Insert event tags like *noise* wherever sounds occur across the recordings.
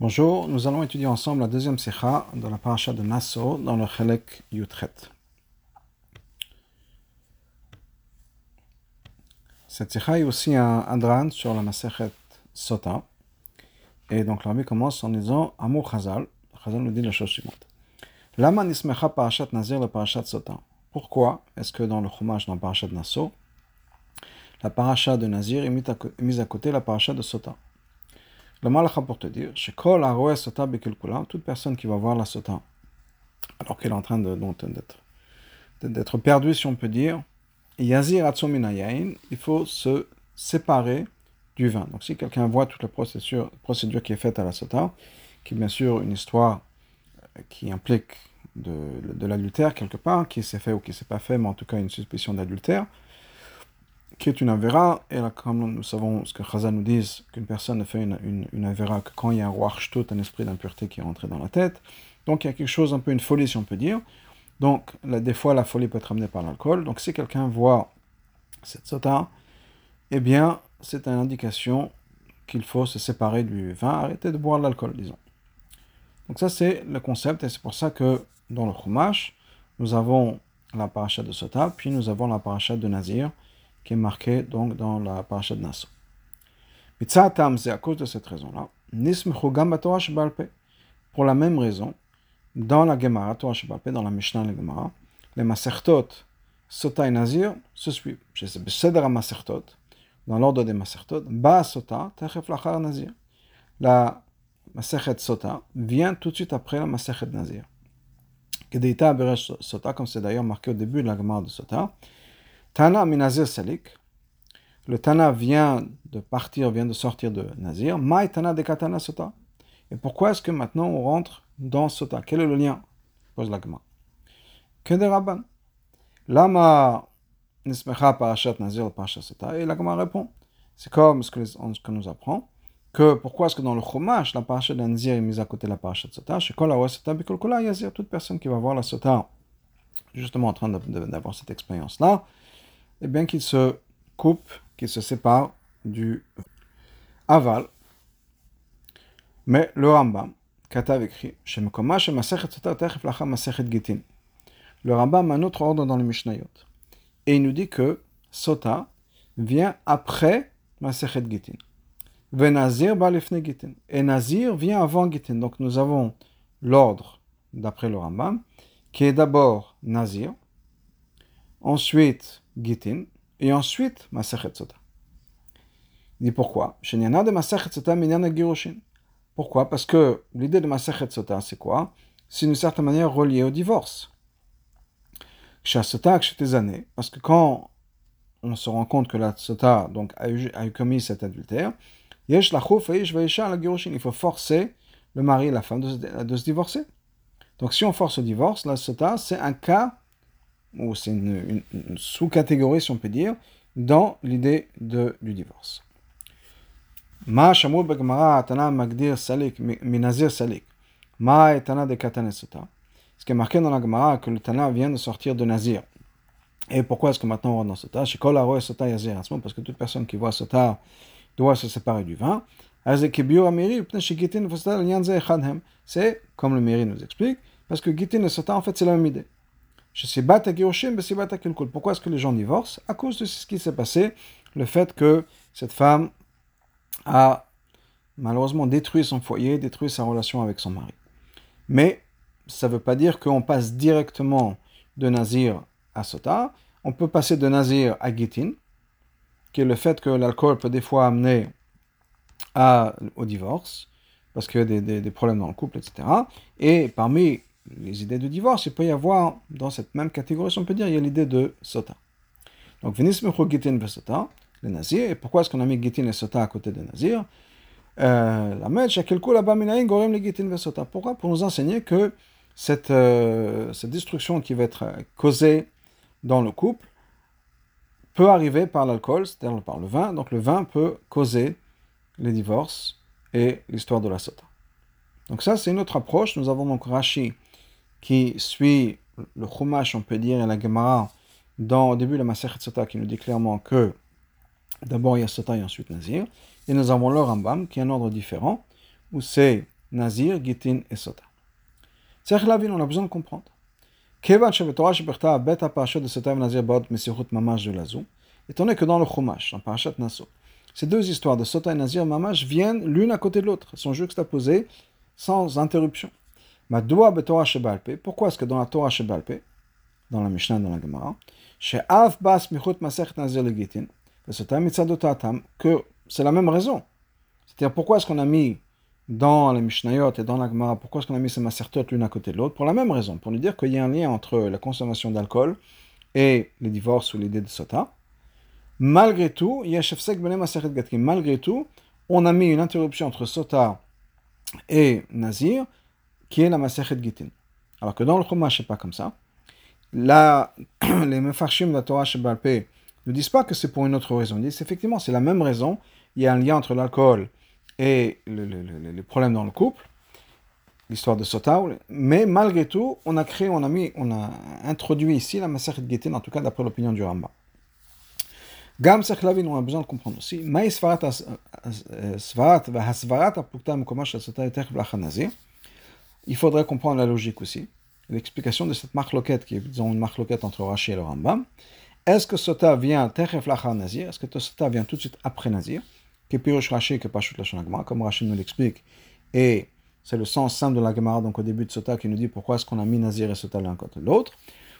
Bonjour, nous allons étudier ensemble la deuxième Sikha dans la paracha de Nassau dans le Chelek Yutret. Cette Sikha est aussi un adran sur la Masechet Sota. Et donc l'armée commence en disant Amour Chazal. Chazal nous dit la chose suivante. Lama nismecha parashat Nazir le parashat Sota. Pourquoi est-ce que dans le Chumash, dans le parashat Nassau, la paracha de Nazir est mise à côté de la paracha de Sota? Le malach pour te dire, chez Kol Sota toute personne qui va voir la Sota, alors qu'elle est en train d'être perdue, si on peut dire, Yazir il faut se séparer du vin. Donc si quelqu'un voit toute la procédure, qui est faite à la Sota, qui est bien sûr une histoire euh, qui implique de, de l'adultère quelque part, qui s'est fait ou qui s'est pas fait, mais en tout cas une suspicion d'adultère, qui est une avéra, et là, comme nous savons ce que Chazal nous dit, qu'une personne ne fait une, une, avéra que quand il y a un roi un esprit d'impureté qui est rentré dans la tête. Donc il y a quelque chose, un peu une folie si on peut dire. Donc des fois la folie peut être amenée par l'alcool. Donc si quelqu'un voit cette sota, eh bien c'est une indication qu'il faut se séparer du vin, arrêter de boire l'alcool, disons. Donc ça c'est le concept, et c'est pour ça que dans le Chumash, nous avons la paracha de Sota, puis nous avons la paracha de Nazir, qui est marqué donc dans la paracha de Nassau. Mitzatam, c'est à cause de cette raison-là. Pour la même raison, dans la Gemara, Torah dans la Mishnah la Gemara, les Masertot, Sota et Nazir se suivent. C'est Beseder Masertot, dans l'ordre des Masertot, Ba Sota, Techef Lachar Nazir. La Maserhet Sota vient tout de suite après la Maserhet Nazir. Sota, comme c'est d'ailleurs marqué au début de la Gemara de Sota, Tana minazir salik. Le Tana vient de partir, vient de sortir de Nazir. Mai Tana de Katana Sota. Et pourquoi est-ce que maintenant on rentre dans Sota? Quel est le lien? Pose la Gemara. Que des Rabban. Lama nismecha parashat Nazir parashat Sota. Et la Gemara répond. C'est comme ce que nous apprend que pourquoi est-ce que dans le Chumash, la paracha de Nazir est mise à côté de la paracha de Sota toute personne qui va voir la Sota, justement en train d'avoir cette expérience-là, et bien qu'il se coupe, qu'il se sépare du aval. Mais le Rambam, Katav écrit, le Rambam a un autre ordre dans le Mishnayot. Et il nous dit que Sota vient après Masechet Gitin. Venazir balifne Gitin. Et Nazir vient avant Gitin. Donc nous avons l'ordre, d'après le Rambam, qui est d'abord Nazir, ensuite Et ensuite Masachet Sota. Il dit pourquoi? De Masachet Sota. Pourquoi? Parce que l'idée de Masachet Sota, c'est quoi? C'est d'une certaine manière relié au divorce. Sota, années, parce que quand on se rend compte que la Sota donc, a, eu, a eu commis cet adultère, il faut forcer le mari et la femme de, de se divorcer. Donc si on force le divorce, la Sota, c'est un cas ou c'est une, sous-catégorie, si on peut dire, dans l'idée du divorce. Ma shamur begmara tana magdir salik minazir salik. Ma et tana de katanesota. Ce qui est marqué dans la Gemara que le Tana vient de sortir de Nazir. Et pourquoi est-ce que maintenant on rentre dans Sota? Parce que toute personne qui voit Sota doit se séparer du vin. C'est comme le Miri nous explique, parce que Gitin et Sota en fait c'est la même idée. Pourquoi est-ce que les gens divorcent? À cause de ce qui s'est passé, le fait que cette femme a malheureusement détruit son foyer, détruit sa relation avec son mari. Mais ça ne veut pas dire qu'on passe directement de Nazir à Sota. On peut passer de Nazir à Gitin, qui est le fait que l'alcool peut des fois amener à, au divorce, parce qu'il y a des, des, problèmes dans le couple, etc. Et parmi les idées de divorce, il peut y avoir, dans cette même catégorie, si on peut dire, il y a l'idée de sota. Donc, venis gitin sota, le nazir. Et pourquoi est-ce qu'on a mis gitin et sota à côté de nazir euh, La med, shakelku la baminaïn gorem le gitin sota? Pourquoi? Pour nous enseigner que cette, euh, cette destruction qui va être causée dans le couple peut arriver par l'alcool, c'est-à-dire par le vin. Donc, le vin peut causer les divorces et l'histoire de la sota. Donc ça, c'est une autre approche. Nous avons donc Rashi qui suit le Chumash, on peut dire, et la Gemara, dans, au début la Masechet Sota, qui nous dit clairement que d'abord il y a Sota et ensuite Nazir. Et nous avons le Rambam, qui est un ordre différent, où c'est Nazir, Gitin et Sota. C'est la on a besoin de comprendre. Étant donné que dans le Chumash, en Parashat Naso, ces deux histoires de Sota et Nazir Mamash viennent l'une à côté de l'autre, sont juxtaposées sans interruption. Madoua Betorah Shebalpe, pourquoi est-ce que dans la Torah Shebalpe, dans la Mishnah, dans la Gemara, Bas Michut Nazir Legitin, que c'est la même raison. C'est-à-dire pourquoi est-ce qu'on a mis dans les Mishnayot et dans la Gemara, pourquoi est-ce qu'on a mis ces masertot l'une à côté de l'autre? Pour la même raison, pour nous dire qu'il y a un lien entre la consommation d'alcool et les divorces ou l'idée de sota. Malgré tout, malgré tout, on a mis une interruption entre sota et nazir, qui est la maserhet gitin. Alors que dans le Chumash, c'est pas comme ça. Là, les mefarshim de la Torah Shebalpe ne disent pas que c'est pour une autre raison. Ils disent effectivement, c'est la même raison. Il y a un lien entre l'alcool et les problèmes dans le couple, l'histoire de Sota, mais malgré tout, on a créé, on a mis, on a introduit ici la Maseret Gitin, en tout cas d'après l'opinion du Ramba. Gam Sechlavin, on a besoin de comprendre aussi. Il faudrait comprendre la logique aussi, l'explication de cette marloquette, qui est disons, une marloquette entre Rashi et le Rambam. Est-ce que Sota vient Nazir? Est-ce que Sota vient tout de suite après Nazir? Que Pirush Rashi, que Pashut la comme Rashi nous l'explique. Et c'est le sens simple de la Gemara, donc au début de Sota, qui nous dit pourquoi est-ce qu'on a mis Nazir et Sota l'un contre l'autre.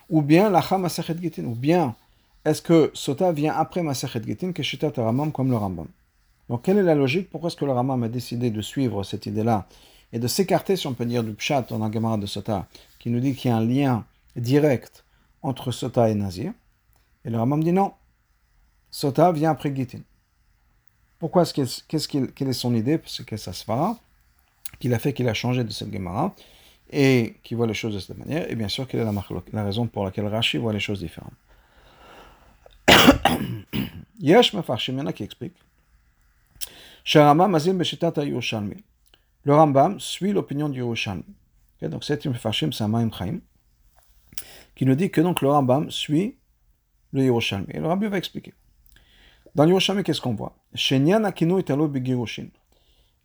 Ou bien Lacha Masachet Gitin, ou bien est-ce que Sota vient après Masachet Gitin, que Shitat Ramam, comme le Rambam. Donc quelle est la logique? Pourquoi est-ce que le Rambam a décidé de suivre cette idée-là et de s'écarter, si on peut dire, du Pshat dans la Gemara de Sota, qui nous dit qu'il y a un lien direct entre Sota et Nazir Et le Rambam dit non. Sota vient après Gitin. Pourquoi est-ce qu'est-ce qu'il, quelle est son idée? Parce que ça se fera, qu'il a fait qu'il a changé de cette Gemara et qu'il voit les choses de cette manière. Et bien sûr, quelle est la, raison pour laquelle Rashi voit les choses différentes. *coughs* Yesh Mefarshim, il y en a qui expliquent. Le Rambam suit l'opinion du Yerushalmi. Donc, c'est une un Maïm Chaim, qui nous dit que donc le Rambam suit le Yerushalmi. Et le Rabbi va expliquer. Dans l'Yerushalmi, qu'est-ce qu'on voit?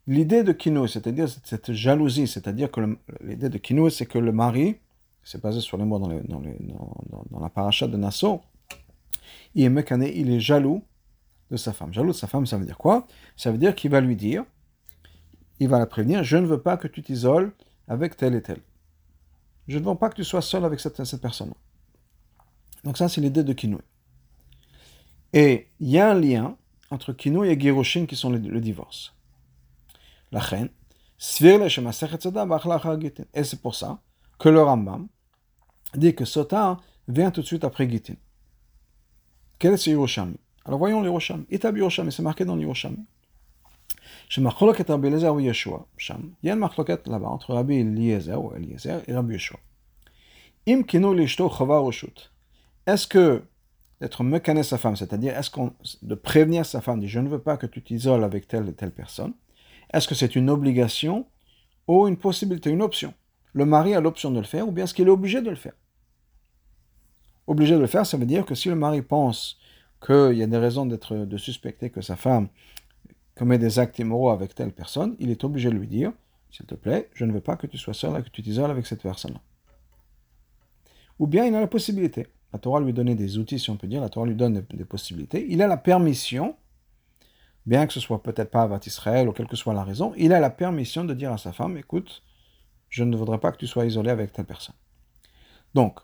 L'idée de kino, c'est-à-dire cette jalousie, c'est-à-dire que l'idée de kino, c'est que le mari, c'est basé sur les mots dans, dans, la paracha de Nassau, il est mécané, il est jaloux de sa femme. Jaloux de sa femme, ça veut dire quoi? Ça veut dire qu'il va lui dire, il va la prévenir, je ne veux pas que tu t'isoles avec tel et tel. Je ne veux pas que tu sois seul avec cette, cette personne. Donc ça, c'est l'idée de kino. Et il y a un lien entre Kino et Giroshin qui sont le, divorce. La reine, et c'est pour ça que le Rambam dit que Sota vient tout de suite après Gitin. Quel est ce Yerushalmi Alors voyons l'Yerushalmi. Itab Yerushalmi, c'est marqué dans l'Yerushalmi. Il y a une marloquette là-bas entre Rabbi Eliezer ou Eliezer et Rabbi Yeshua. Im lishto Est-ce que d'être mécané sa femme, c'est-à-dire est-ce qu'on de prévenir sa femme, dit je ne veux pas que tu t'isoles avec telle et telle personne, est-ce que c'est une obligation ou une possibilité, une option? Le mari a l'option de le faire ou bien est-ce qu'il est obligé de le faire? Obligé de le faire, ça veut dire que si le mari pense qu'il y a des raisons d'être de suspecter que sa femme commet des actes immoraux avec telle personne, il est obligé de lui dire s'il te plaît, je ne veux pas que tu sois seul et que tu t'isoles avec cette personne-là. Ou bien il a la possibilité. La Torah lui donnait des outils, si on peut dire, la Torah lui donne des, possibilités. Il a la permission, bien que ce soit peut-être pas Avat Israël ou quelle que soit la raison, il a la permission de dire à sa femme, écoute, je ne voudrais pas que tu sois isolé avec ta personne. Donc,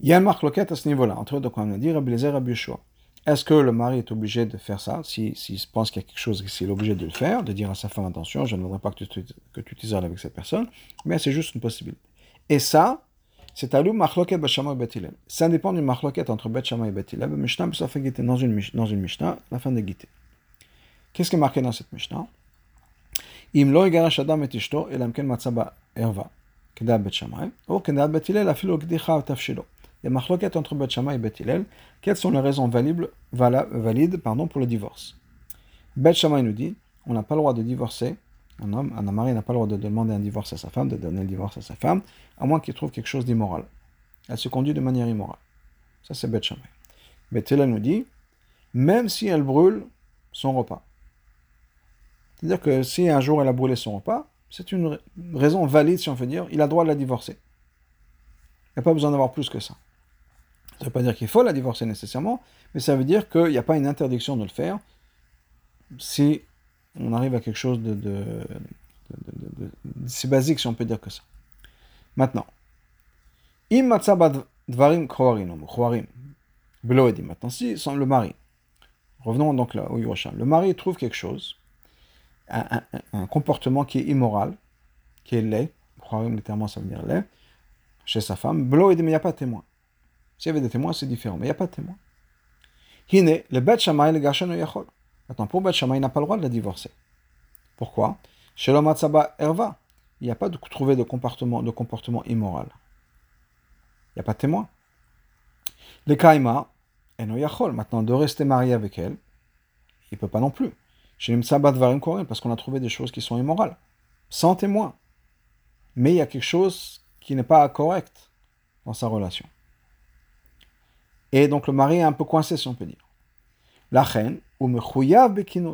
il y a une marque à ce niveau-là, entre comme on a dit, Rabbi Lezer, Rabbi Est-ce que le mari est obligé de faire ça S'il si, pense qu'il y a quelque chose, s'il est obligé de le faire, de dire à sa femme, attention, je ne voudrais pas que tu t'isoles avec cette personne, mais c'est juste une possibilité. Et ça, c'est alou machloket b'shama et betilel. Ça dépend du machloket entre bet shama et betilel. Le Mishnah, ça fait dans une, dans une Mishnah, la fin de Gité. Qu'est-ce qui est marqué dans cette Mishnah Im lo yigarash adam et ishto, elam ken matza erva. כדעת בית שמאי, או כדעת בית הלל אפילו הקדיחה תבשילו. a machloket entre Bet Shammai et Bet. Quelles sont les raisons valides, pardon, pour le divorce? Bet Shammai nous dit on n'a pas le droit de divorcer un homme, un mari n'a pas le droit de demander un divorce à sa femme, de donner le divorce à sa femme, à moins qu'il trouve quelque chose d'immoral. Elle se conduit de manière immorale. Ça, c'est Beth Shammai. Beth nous dit, même si elle brûle son repas. C'est-à-dire que si un jour elle a brûlé son repas, c'est une raison valide, si on veut dire, il a le droit de la divorcer. Il n'y a pas besoin d'avoir plus que ça. Ça ne veut pas dire qu'il faut la divorcer nécessairement, mais ça veut dire qu'il n'y a pas une interdiction de le faire si on arrive à quelque chose de, de, c'est basique si on peut dire que ça. Maintenant, dvarim Maintenant, si sans le mari, revenons donc au Yerushalm, le mari trouve quelque chose, un, comportement qui est immoral, qui est laid, littéralement ça veut dire laid, chez sa femme, mais il n'y a pas de témoin. S'il y avait des témoins, c'est différent, mais il n'y a pas de témoin. Hine, le Bet Shammai, le Gashano Yachol. Maintenant, pour Bet Shammai, il n'a pas le droit de la divorcer. Pourquoi? Chez l'homme Erva, il n'y a pas de trouver de comportement, de comportement immoral. Il n'y a pas de témoin. Le Kaima, Eno Yachol, maintenant, de rester marié avec elle, il ne peut pas non plus. Chez Varim Korim, parce qu'on a trouvé des choses qui sont immorales. Sans témoin. Mais il y a quelque chose qui n'est pas correct dans sa relation. Et donc le mari est un peu coincé, si on peut dire. Ou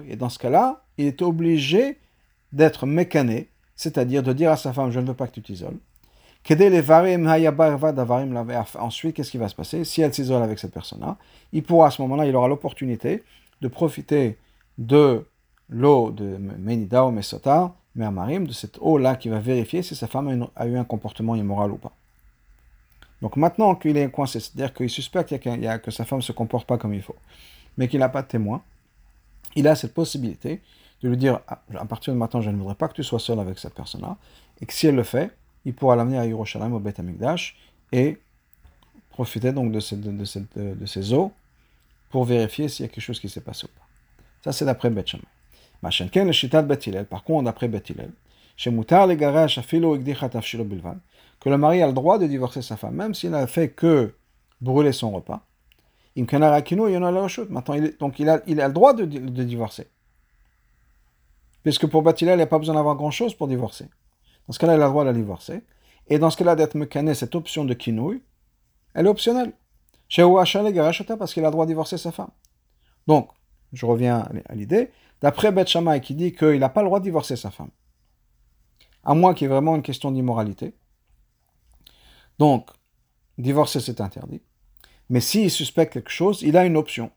Et dans ce cas-là, il est obligé d'être mécané, c'est-à-dire de dire à sa femme, je ne veux pas que tu t'isoles. Ensuite, qu'est-ce qui va se passer? Si elle s'isole avec cette personne-là, il pourra à ce moment-là, il aura l'opportunité de profiter de l'eau de Menida ou Mesota, Mermarim, de cette eau-là qui va vérifier si sa femme a eu un comportement immoral ou pas. Donc maintenant qu'il est coincé, c'est-à-dire qu'il suspecte que sa femme ne se comporte pas comme il faut, mais qu'il n'a pas de témoin, il a cette possibilité de lui dire ah, à partir de maintenant, je ne voudrais pas que tu sois seul avec cette personne-là, et que si elle le fait, il pourra l'amener à Yerushalayim, au Beth Amikdash, et profiter donc de, ces eaux pour vérifier s'il y a quelque chose qui s'est passé ou pas. Ça, c'est d'après Beth Shammai. Par contre, d'après Beth Hillel, que le mari a le droit de divorcer sa femme, même s'il n'a fait que brûler son repas. Maintenant, il, donc il a, il a le droit de, divorcer. Puisque pour Bathilel, il n'y a pas besoin d'avoir grand-chose pour divorcer. Dans ce cas-là, il a le droit de divorcer. Et dans ce cas-là, d'être mécané, cette option de kinouille, elle est optionnelle. Chez parce qu'il a le droit de divorcer sa femme. Donc, je reviens à l'idée, d'après Shammai qui dit qu'il n'a pas le droit de divorcer sa femme, à moins qu'il y ait vraiment une question d'immoralité, donc, divorcer, c'est interdit. Mais s'il suspecte quelque chose, il a une option.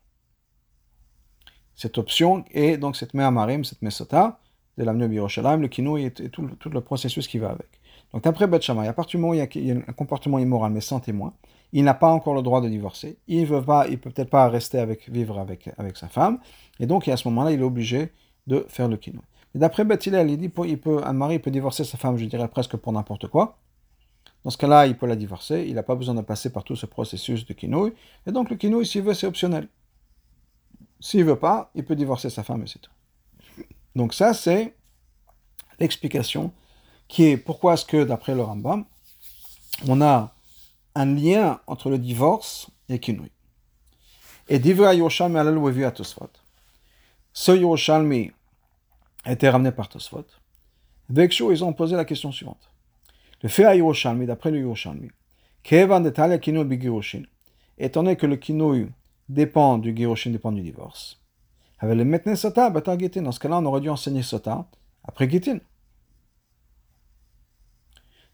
Cette option est donc cette Me'amarim, cette Mesota, de au Yerushalayim, le Kino et, tout, le processus qui va avec. Donc, d'après Beth Shammai, à partir du moment où il y, a, un comportement immoral, mais sans témoin, il n'a pas encore le droit de divorcer. Il ne pas, il peut peut-être pas rester avec, vivre avec, avec sa femme. Et donc, à ce moment-là, il est obligé de faire le Kino. D'après Beth Hillel, il dit peut, un mari peut divorcer sa femme, je dirais presque pour n'importe quoi. Dans ce cas-là, il peut la divorcer. Il n'a pas besoin de passer par tout ce processus de kinouille. Et donc, le kinouille, s'il veut, c'est optionnel. S'il veut pas, il peut divorcer sa femme et c'est tout. Donc, ça, c'est l'explication qui est pourquoi est-ce que, d'après le Rambam, on a un lien entre le divorce et kinouille. Et Divra Yerushalmi alal Tosfot. Ce Yerushalmi a été ramené par Tosfot. Vekshu, ils ont posé la question suivante. Le fait à Yerushalmi, d'après le Yerushalmi, Kevan de Talia Kinouy Bigirushin, étant donné que le Kinouy dépend du Girushin, dépend du divorce. Avec le Metne Sota, Bata Gitin, dans ce cas-là, on aurait dû enseigner Sota après Gitin.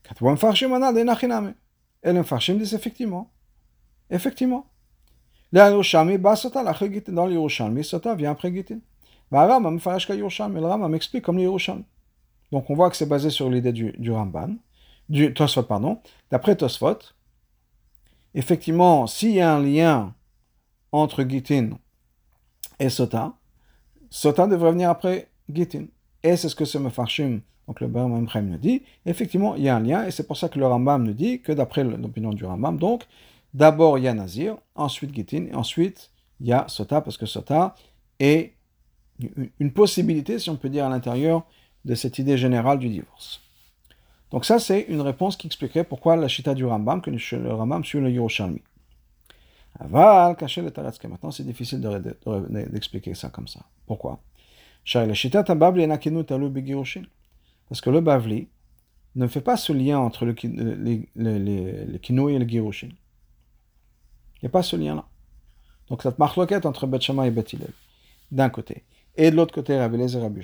Katouam Farshim Anad et Nachiname. Et le Farshim dit effectivement. Effectivement. Le Yerushalmi, Ba Sota, la Gitin, dans le Yerushalmi, Sota vient après Gitin. Bah, Rambam, Farashka Yerushalmi, le Rambam m'explique comme le. Donc on voit que c'est basé sur l'idée du, du Ramban du Tosfot, pardon, d'après Tosfot, effectivement, s'il y a un lien entre Gitin et Sota, Sota devrait venir après Gitin. Et c'est ce que ce Mefarshim, donc le Rambam nous dit, effectivement, il y a un lien, et c'est pour ça que le Rambam nous dit que d'après l'opinion du Rambam, donc, d'abord il y a Nazir, ensuite Gitin, et ensuite il y a Sota, parce que Sota est une possibilité, si on peut dire, à l'intérieur de cette idée générale du divorce. Donc ça, c'est une réponse qui expliquerait pourquoi la chita du Rambam, que le Rambam sur le Yerushalmi. Aval, cacher le Taratske. Maintenant, c'est difficile d'expliquer ça comme ça. Pourquoi? Parce que le Bavli ne fait pas ce lien entre le, le, le, le Kino et le Girushin. Il n'y a pas ce lien-là. Donc cette marloquette entre Bet et Bet d'un côté, et de l'autre côté, Rabbi Lezer Rabbi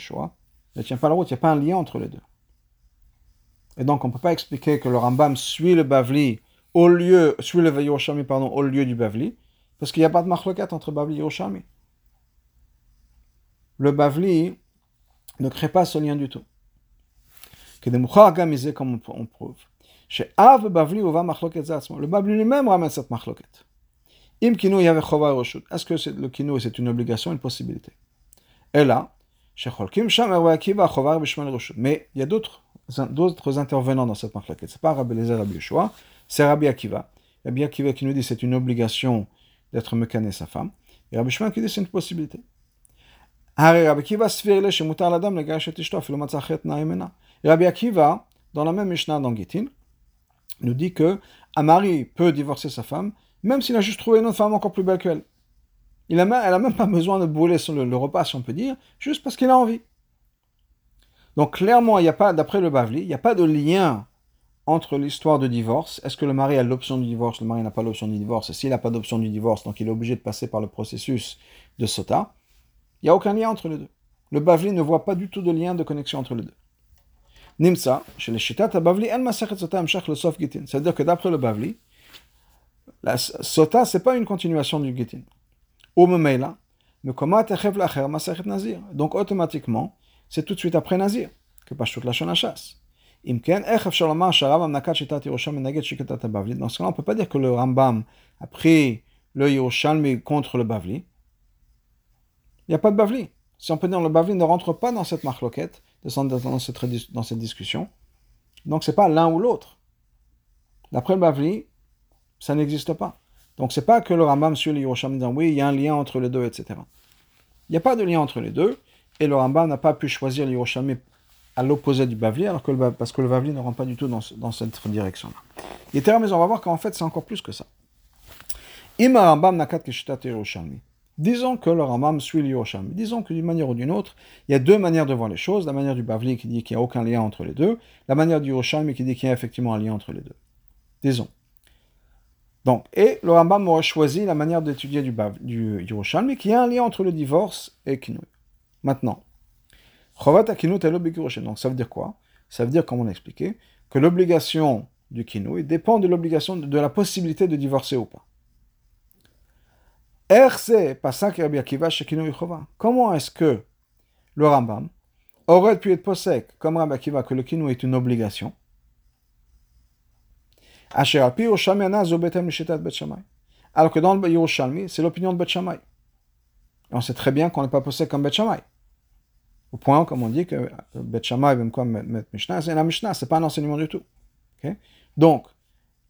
ne tient pas la route, il n'y a pas un lien entre les deux. Et donc, on ne peut pas expliquer que le Rambam suit le Bavli au lieu, suit le Yerushalmi, pardon, au lieu du Bavli, parce qu'il n'y a pas de marloquette entre Bavli et Yerushalmi. Le Bavli ne crée pas ce lien du tout. Que des comme on prouve. Chez Av Bavli, va Le Bavli lui-même ramène cette marloquette. Im chova Est-ce que le kinu c'est une obligation, une possibilité? Mais il y a d'autres intervenants dans cette marloquette. C'est pas Rabbi Lezer Rabbi Yeshua, c'est Rabbi Akiva. Rabbi Akiva qui nous dit c'est une obligation d'être mécané sa femme. Et Rabbi Shmuel qui dit c'est une possibilité. Rabbi Akiva Rabbi Akiva, dans la même Mishnah dans Gittin, nous dit que un mari peut divorcer sa femme, même s'il a juste trouvé une autre femme encore plus belle qu'elle. Il a, elle n'a même pas besoin de brûler le, le, repas, si on peut dire, juste parce qu'il a envie. Donc clairement, il n'y a pas, d'après le Bavli, il n'y a pas de lien entre l'histoire de divorce. Est-ce que le mari a l'option du divorce? Le mari n'a pas l'option du divorce. S'il n'a pas d'option du divorce, donc il est obligé de passer par le processus de sota. Il n'y a aucun lien entre les deux. Le Bavli ne voit pas du tout de lien de connexion entre les deux. Nimsa, chez les Shitat, Bavli, El Sota le Gitin. C'est-à-dire que d'après le Bavli, la sota, ce n'est pas une continuation du Gitin. Ou mais comment Nazir. Donc automatiquement, c'est tout de suite après Nazir, que Pashut la chasse. Dans ce cas-là, on ne peut pas dire que le Rambam a pris le Yerushalmi contre le Bavli. Il n'y a pas de Bavli. Si on peut dire le Bavli ne rentre pas dans cette marloquette, dans dans cette discussion. Donc c'est pas l'un ou l'autre. D'après le Bavli, ça n'existe pas. Donc c'est pas que le Rambam suit le Yerushalmi oui, il y a un lien entre les deux, etc. Il n'y a pas de lien entre les deux. Et le Rambam n'a pas pu choisir l'Hiroshami à l'opposé du Bavli, alors que le, parce que le Bavli ne rentre pas du tout dans, dans cette direction-là. Et mais on va voir qu'en fait, c'est encore plus que ça. Disons que le Rambam suit l'Hiroshami. Disons que d'une manière ou d'une autre, il y a deux manières de voir les choses. La manière du Bavli qui dit qu'il n'y a aucun lien entre les deux. La manière du Hiroshami qui dit qu'il y a effectivement un lien entre les deux. Disons. Donc, et le Rambam aurait choisi la manière d'étudier du, du Hiroshami qui a un lien entre le divorce et Kinouï. Maintenant, donc ça veut dire quoi? Ça veut dire, comme on a expliqué, que l'obligation du kinouï dépend de l'obligation de, la possibilité de divorcer ou pas. Comment est-ce que le Rambam aurait pu être possèque comme Rabbi Akiva que le kinouï est une obligation? Alors que dans le Yerushalmi, c'est l'opinion de Bet Shammai. on sait très bien qu'on n'est pas possèque comme Bet Shammai. Au point, comme on dit, que Bet Shammai même mettre Mishnah, c'est la Mishnah, c'est pas un enseignement du tout. Donc,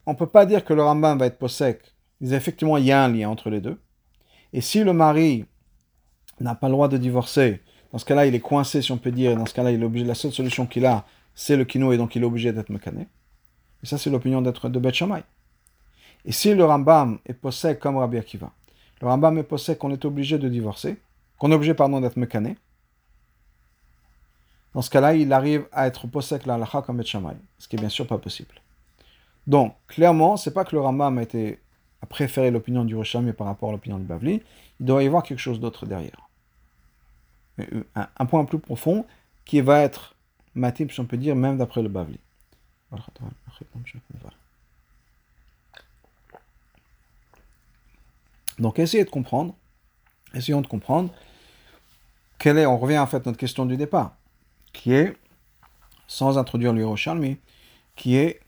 on ne peut pas dire que le Rambam va être possèque. Effectivement, il y a un lien entre les deux. Et si le mari n'a pas le droit de divorcer, dans ce cas-là, il est coincé, si on peut dire, dans ce cas-là, il est obligé, la seule solution qu'il a, c'est le kino, et donc il est obligé d'être mécané. Et ça, c'est l'opinion de Bet Shammai. Et si le Rambam est possèque comme Rabbi Akiva, le Rambam est possèque qu'on est obligé de divorcer, qu'on est obligé, pardon, d'être mécané, dans ce cas-là, il arrive à être possèque la halakha comme Bet ce qui est bien sûr pas possible. Donc, clairement, c'est pas que le Rambam a, été, préféré l'opinion du Roshami par rapport à l'opinion du Bavli, il doit y avoir quelque chose d'autre derrière. Euh, un, point plus profond qui va être matib, si on peut dire, même d'après le Bavli. Donc, essayez de comprendre, essayons de comprendre quelle est, on revient en fait à notre question du départ qui est, sans introduire l'Uroshalmi, qui est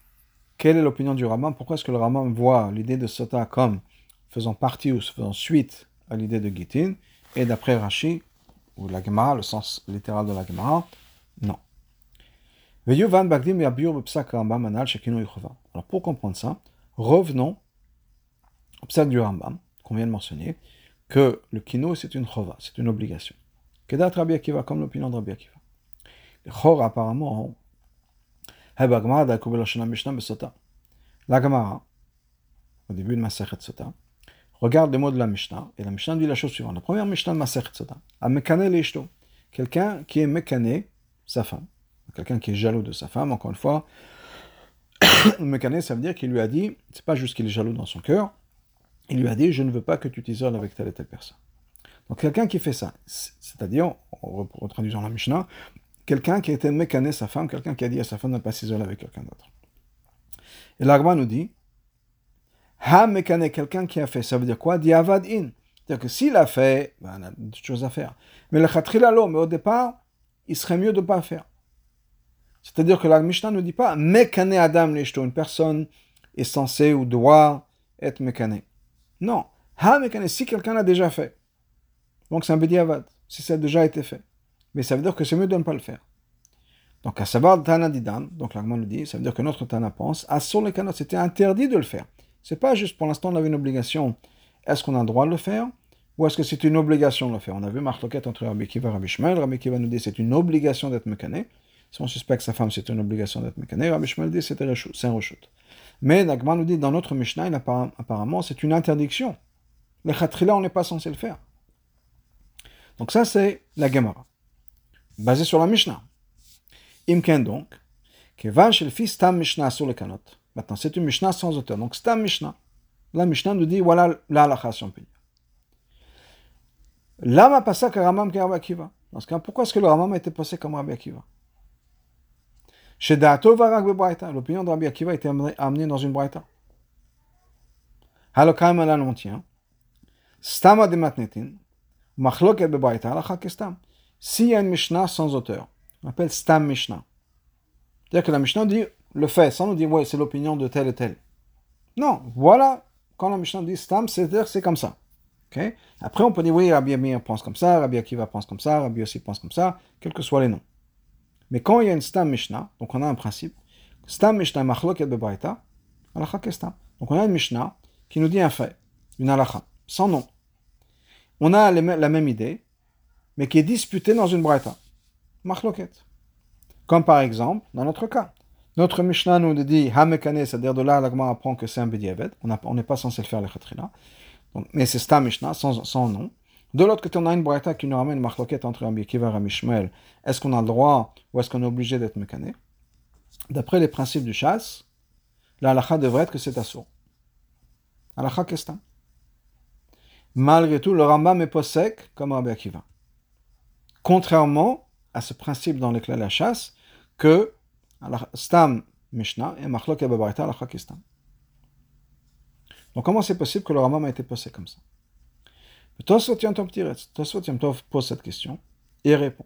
quelle est l'opinion du Rambam? Pourquoi est-ce que le Rambam voit l'idée de Sota comme faisant partie ou faisant suite à l'idée de Gitin Et d'après Rashi, ou la Gemara, le sens littéral de la Gemara, non. Alors pour comprendre ça, revenons au psak du Rambam, qu'on vient de mentionner, que le kino c'est une chova, c'est une obligation. Kedat Rabbi Akiva, comme l'opinion de Rabbi Akiva. Chor, apparemment, la Gemara, au début de Masechet Sota, regarde les mots de la Mishnah, et la Mishnah dit la chose suivante. La première Mishnah de Masechet Sota, l'ishto, quelqu'un qui est mécané sa femme, quelqu'un qui est jaloux de sa femme, encore une fois, *coughs* mécané, ça veut dire qu'il lui a dit, c'est pas juste qu'il est jaloux dans son cœur, il lui a dit, je ne veux pas que tu t'isoles avec telle et telle personne. Donc quelqu'un qui fait ça, c'est-à-dire, en retraduisant la Mishnah, quelqu'un qui a été mécané sa femme, quelqu'un qui a dit à sa femme de ne pas s'isoler avec quelqu'un d'autre. Et l'Agma nous dit, ha mécané, quelqu'un qui a fait, ça veut dire quoi? Diavad in. C'est-à-dire que s'il a fait, ben, on a d'autres choses à faire. Mais le khatrila mais au départ, il serait mieux de ne pas faire. C'est-à-dire que la Mishnah ne dit pas mécané Adam l'ishto, une personne est censée ou doit être mécané. Non. Ha mécané, si quelqu'un l'a déjà fait. Donc c'est un bediavad, si ça a déjà été fait. Mais ça veut dire que c'est mieux de ne pas le faire. Donc à savoir Tana Didan, donc l'Agma nous dit, ça veut dire que notre Tana pense, à sur les canaux, c'était interdit de le faire. C'est pas juste pour l'instant on avait une obligation, est-ce qu'on a le droit de le faire? Ou est-ce que c'est une obligation de le faire? On a vu Marloquette entre Rabbi Kiva et Rabbi Shmuel. Rabbi Kiva nous dit c'est une obligation d'être mécané. Si on suspecte sa femme, c'est une obligation d'être mécané. Rabbi Shmuel dit c'est un rechute. Mais l'Agma nous dit dans notre Mishnah, apparemment, c'est une interdiction. Le khatrila, on n'est pas censé le faire. Donc ça, c'est la Gemara, basée sur la Mishnah. Imken donc, Kevan le fils Tam Mishnah sur le kanot. Maintenant, c'est une Mishnah sans auteur. Donc, Tam Mishnah. La Mishnah nous dit, voilà la halakha, si on peut dire. Lama passa que Ramam Akiva. Dans ce pourquoi est-ce que le Ramam a été passé comme Rabbi Akiva? Chez Varak Bebraita, l'opinion de Rabbi Akiva a été amenée dans une Braita. Halokaim ala non tient. Stama de matnetin. Machloket Bebraita, halakha kestam. S'il y a une Mishnah sans auteur, on appelle Stam Mishnah. C'est-à-dire que la Mishnah dit le fait, sans nous dire, ouais, c'est l'opinion de tel et tel. Non, voilà, quand la Mishnah dit Stam, c'est-à-dire c'est comme ça. Okay? Après, on peut dire, oui, Rabbi Amir pense comme ça, Rabbi Akiva pense comme ça, Rabbi aussi pense comme ça, quels que soient les noms. Mais quand il y a une Stam Mishnah, donc on a un principe, Stam Mishnah Machlok et Bebaita, Alakha Kestam. Donc on a une Mishnah qui nous dit un fait, une Alakha, sans nom. On a la même idée, mais qui est disputée dans une Braita. Machloket. Comme par exemple, dans notre cas. Notre Mishnah nous dit Hamekane, c'est-à-dire de là, l'agma apprend que c'est un Bediavet. On n'est pas censé le faire, le Khatrina. Mais c'est Stam Mishnah, sans, sans, nom. De l'autre côté, on a une braïta qui nous ramène Machloket entre Rabbi Kiva et Rabbi. Est-ce qu'on a le droit ou est-ce qu'on est obligé d'être mécané? D'après les principes du chasse, la halakha devrait être que c'est assourd. Halakha. Malgré tout, le Rambam est pas sec comme Rabbi Akiva. Contrairement à ce principe dans lequel la chasse que Stam Mishnah et Machlok Babarita la Stam. Donc comment c'est possible que le Ramam a été posé comme ça? Tosfot Yom Tosfot Yom Tov pose cette question et répond.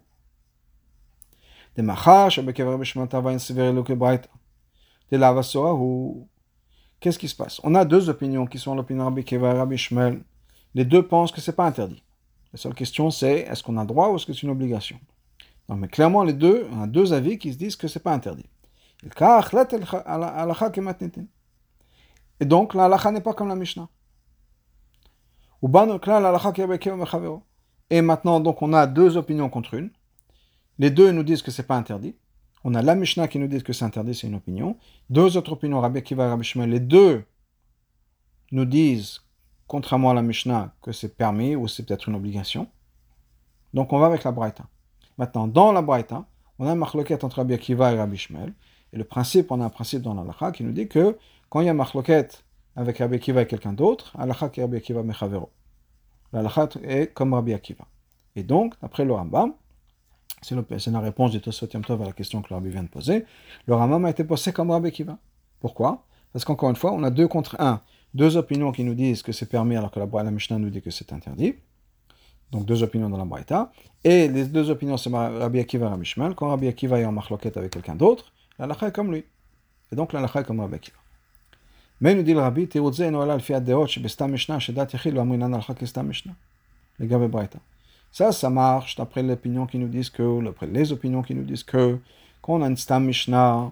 De Machar, Shabekever Bishmat Avain Sever Luke Braita. De Lavasora ou. Qu'est-ce qui se passe? On a deux opinions qui sont l'opinion Rabbi Keva et Rabbi Shmuel. Les deux pensent que c'est pas interdit. La seule question c'est est-ce qu'on a droit ou est-ce que c'est une obligation? Non, mais clairement, les deux, on a deux avis qui se disent que c'est pas interdit. Et donc, la halakha n'est pas comme la Mishnah. Et maintenant, donc, on a deux opinions contre une. Les deux nous disent que c'est pas interdit. On a la Mishnah qui nous dit que c'est interdit, c'est une opinion. Deux autres opinions, Rabbi Akiva et Rabbi Shmuel, les deux nous disent, contrairement à la Mishnah, que c'est permis ou c'est peut-être une obligation. Donc on va avec la Braïta. Maintenant, dans la Braïta, on a un marloquette entre Rabbi Akiva et Rabbi Shmuel. Et le principe, on a un principe dans l'Alacha qui nous dit que quand il y a marloquette avec Rabbi Akiva et quelqu'un d'autre, Alacha qui Rabbi Akiva mechavero. L'Alacha est comme Rabbi Akiva. Et donc, d'après le Rambam, c'est la réponse du Tosot Tov à la question que le Rabbi vient de poser, le Rambam a été posé comme Rabbi Akiva. Pourquoi? Parce qu'encore une fois, on a deux contre un. Deux opinions qui nous disent que c'est permis alors que la, la Mishnah nous dit que c'est interdit. Donc deux opinions dans la Braïta. Et les deux opinions, c'est Rabbi Akiva et Rabbi. Quand Rabbi Akiva est en marloquette avec quelqu'un d'autre, la est comme lui. Et donc la est comme Rabbi Akiva. Mais nous dit le Rabbi. Ça, ça marche d'après l'opinion qui nous disent que, d'après les opinions qui nous disent que, quand on a une stam mishnah,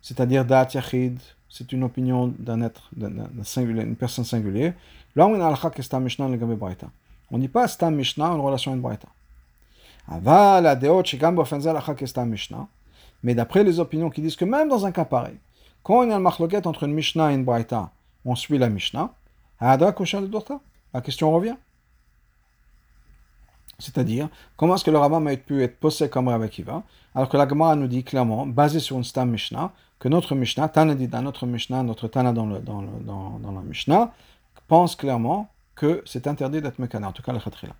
c'est-à-dire dat yachid, c'est une opinion d'un être, d'un singulier, une personne singulière. On dit pas Stam Mishnah en relation à une Braïta. Mais d'après les opinions qui disent que même dans un cas pareil, quand il y a un machloket entre une Mishnah et une Braïta, on suit la Mishnah, la question revient. C'est-à-dire, comment est-ce que le rabbin a pu être posé comme Rabbi Kiva, alors que la Gemara nous dit clairement, basé sur une Stam Mishnah, que notre Mishnah, Tana dit dans notre Mishnah, notre Tana dans, la Mishnah, pense clairement que c'est interdit d'être mécané, en tout cas le khatrila.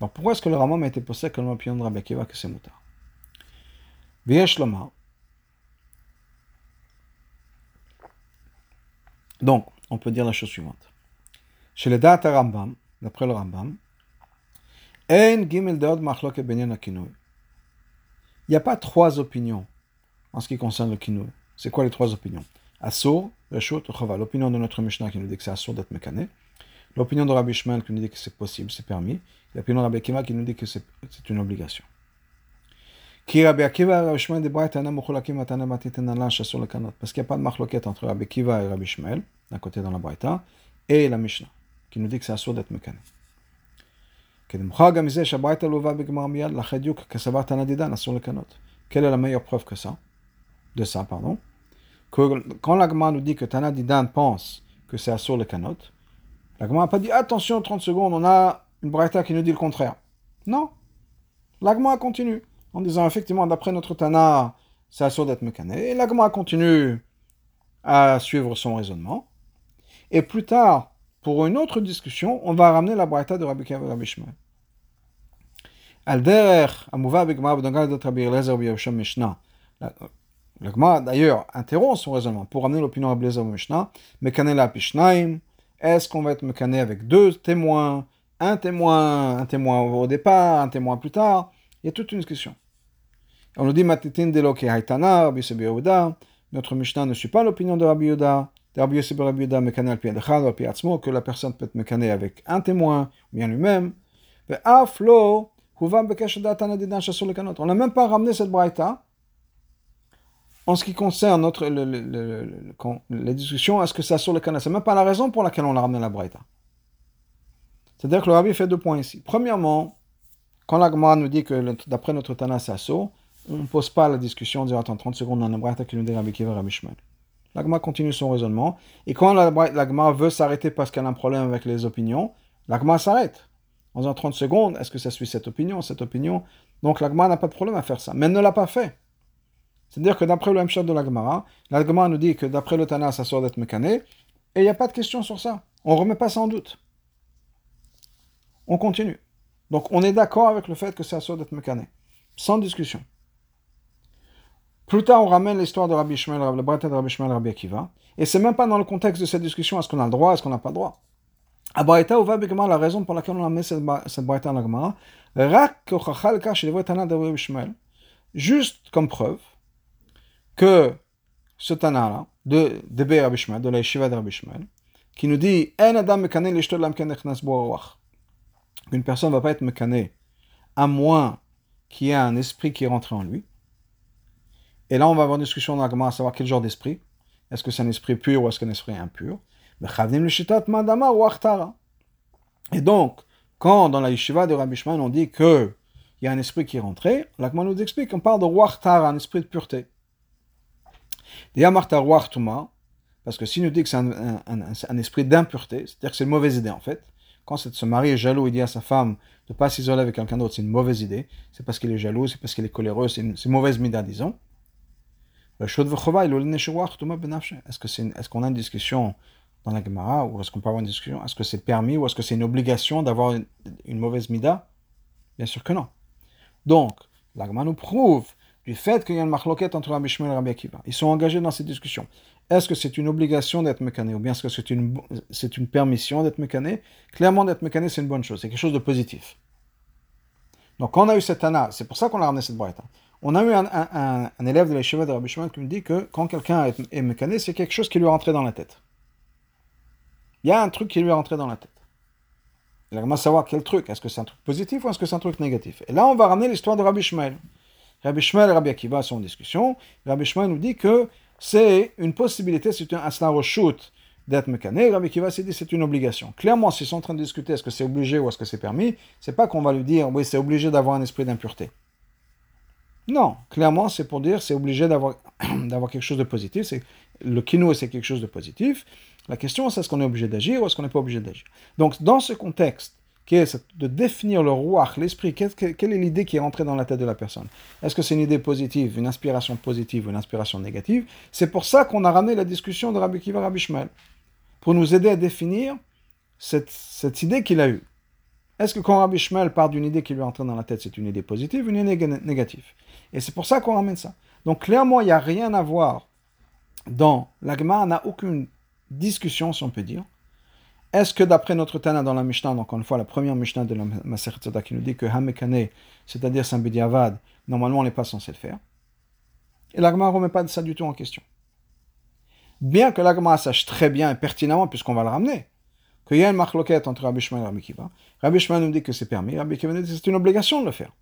Donc pourquoi est-ce que le Ramam a été posé comme l'opinion de Rabbi que c'est moutard? V'yesh lomar. Donc, on peut dire la chose suivante. Chez les dates Rambam, d'après le Rambam. Il n'y a pas trois opinions en ce qui concerne le kinoi. C'est quoi les trois opinions? Assour, Reshut. L'opinion de notre Mishnah qui nous dit que c'est Assour d'être mécané. L'opinion de Rabbi Shmuel qui nous dit que c'est possible, c'est permis. L'opinion de Rabbi Akiva qui nous dit que c'est une obligation. Qui Rabbi Akiva et Rabbi Shmuel. Parce qu'il n'y a pas de marloquette entre Rabbi Akiva et Rabbi Shmuel, d'un côté dans la Braïta, et la Mishnah, qui nous dit que c'est Assour d'être mécané. Quelle est la meilleure preuve que ça De ça, pardon. Que, quand l'agma nous dit que Tanadidan pense que c'est Assur le Kanot, l'agma n'a pas dit attention 30 secondes, on a une braïta qui nous dit le contraire. Non. L'agma continue en disant effectivement, d'après notre Tana, c'est Assur d'être mécané. Et l'agma continue à suivre son raisonnement. Et plus tard, pour une autre discussion, on va ramener la braïta de Rabbi et Rabbi Shmuel. Alder, Amuva, Bigma, B'dangal, Rabbi Eliezer, B'yavsham, Mishnah. L'agma, d'ailleurs, interrompt son raisonnement pour ramener l'opinion Blazer au Mishnah. Mekanela Pishnaim. Est-ce qu'on va être mekané avec deux témoins, un témoin, un témoin au départ, un témoin plus tard? Il y a toute une discussion. On nous dit Matitin de Loke Haitana, Rabbi Notre Mishnah ne suit pas l'opinion de Rabbi Yehuda. Rabbi Yosef Rabbi Yehuda, Mekané al al que la personne peut être mekané avec un témoin, ou bien lui-même. Aflo, on n'a même pas ramené cette braïta en ce qui concerne notre, le, le, la discussion, est-ce que c'est sur le canal? C'est même pas la raison pour laquelle on a ramené la Braïta. C'est-à-dire que le Rabbi fait deux points ici. Premièrement, quand l'Agma nous dit que d'après notre Tana c'est on ne pose pas la discussion, on dit attends 30 secondes dans la Braïta qui nous dit Rabbi Kiva, Rabbi Shmuel. L'Agma continue son raisonnement. Et quand l'Agma veut s'arrêter parce qu'elle a un problème avec les opinions, l'Agma s'arrête. En disant 30 secondes, est-ce que ça suit cette opinion, cette opinion? Donc l'Agma n'a pas de problème à faire ça. Mais elle ne l'a pas fait. C'est-à-dire que d'après le Hemshad de la Gemara, la Gemara nous dit que d'après le Tana, ça sort d'être mécané, et il n'y a pas de question sur ça. On ne remet pas ça en doute. On continue. Donc on est d'accord avec le fait que ça sort d'être mécané. Sans discussion. Plus tard, on ramène l'histoire de Rabbi Shmuel, le bras de Rabbi Shmuel, Rabbi Akiva. Et c'est même pas dans le contexte de cette discussion, est-ce qu'on a le droit, est-ce qu'on n'a pas le droit. Abraïta ouva la raison pour laquelle on a mis cette, cette braïta dans la Gemara, juste comme preuve, que ce Tana-là, de, de Rabbi Shmuel, de la Yeshiva de Rabbi Shmuel, qui nous dit Une personne ne va pas être mekané à moins qu'il y ait un esprit qui est rentré en lui. Et là, on va avoir une discussion dans la à savoir quel genre d'esprit. Est-ce que c'est un esprit pur ou est-ce qu'un esprit impur? Et donc, quand dans la yeshiva de Rabbi Shmuel, on dit qu'il y a un esprit qui est rentré, l'Agma nous explique qu'on parle de Wachtara, un esprit de pureté parce que s'il nous dit que c'est un, esprit d'impureté, c'est-à-dire que c'est une mauvaise idée en fait, quand ce mari est jaloux, il dit à sa femme de ne pas s'isoler avec quelqu'un d'autre, c'est une mauvaise idée, c'est parce qu'il est jaloux, c'est parce qu'il est coléreux, c'est une, mauvaise mida, disons. Est-ce que c'est est-ce qu'on a une discussion dans la Gemara, ou est-ce qu'on peut avoir une discussion, est-ce que c'est permis, ou est-ce que c'est une obligation d'avoir une, mauvaise mida Bien sûr que non. Donc, la Gemara nous prouve du fait qu'il y a une marloquette entre Rabbi Shmuel et Rabbi Akiva. Ils sont engagés dans cette discussion. Est-ce que c'est une obligation d'être mécané ou bien est-ce que c'est une, c'est une permission d'être mécané? Clairement, d'être mécané, c'est une bonne chose, c'est quelque chose de positif. Donc, on a eu cette ana, c'est pour ça qu'on a ramené cette boîte. On a eu un, élève de la de Rabbi Shmuel qui me dit que quand quelqu'un est, est mécané, c'est quelque chose qui lui est rentré dans la tête. Il y a un truc qui lui est rentré dans la tête. Il aimerait savoir quel truc. Est-ce que c'est un truc positif ou est-ce que c'est un truc négatif? Et là, on va ramener l'histoire de Rabbi Shmuel. Rabbi Shmuel et Rabbi Akiva sont en discussion. Rabbi Shmuel nous dit que c'est une possibilité, c'est un aslan shoot d'être mécané. Rabbi Akiva s'est dit c'est une obligation. Clairement, s'ils sont en train de discuter est-ce que c'est obligé ou est-ce que c'est permis, c'est pas qu'on va lui dire oui, c'est obligé d'avoir un esprit d'impureté. Non, clairement, c'est pour dire c'est obligé *clears throat* d'avoir, quelque chose de positif. C'est, le kino, c'est quelque chose de positif. La question, c'est est-ce qu'on est obligé d'agir ou est-ce qu'on n'est pas obligé d'agir? Donc, dans ce contexte, qui est de définir le roi, l'esprit, quelle, est l'idée qui est rentrée dans la tête de la personne? Est-ce que c'est une idée positive, une inspiration positive ou une inspiration négative? C'est pour ça qu'on a ramené la discussion de Rabbi Kiva Rabbi Shmuel, pour nous aider à définir cette, cette idée qu'il a eue. Est-ce que quand Rabbi Shmuel part d'une idée qui lui est entrée dans la tête, c'est une idée positive ou une idée négative? Et c'est pour ça qu'on ramène ça. Donc clairement, il n'y a rien à voir dans l'agma, n'a aucune discussion, si on peut dire. Est-ce que d'après notre Tana dans la Mishnah, donc encore une fois la première Mishnah de la Maseret qui nous dit que Hamekane, c'est-à-dire Saint Bediavad, normalement on n'est pas censé le faire. Et l'agma ne remet pas ça du tout en question. Bien que l'agma sache très bien et pertinemment, puisqu'on va le ramener, qu'il y a une marloquette entre Rabbi Shema et Rabbi Kiva. Rabbi Shema nous dit que c'est permis, Rabbi Kiva nous dit que c'est une obligation de le faire.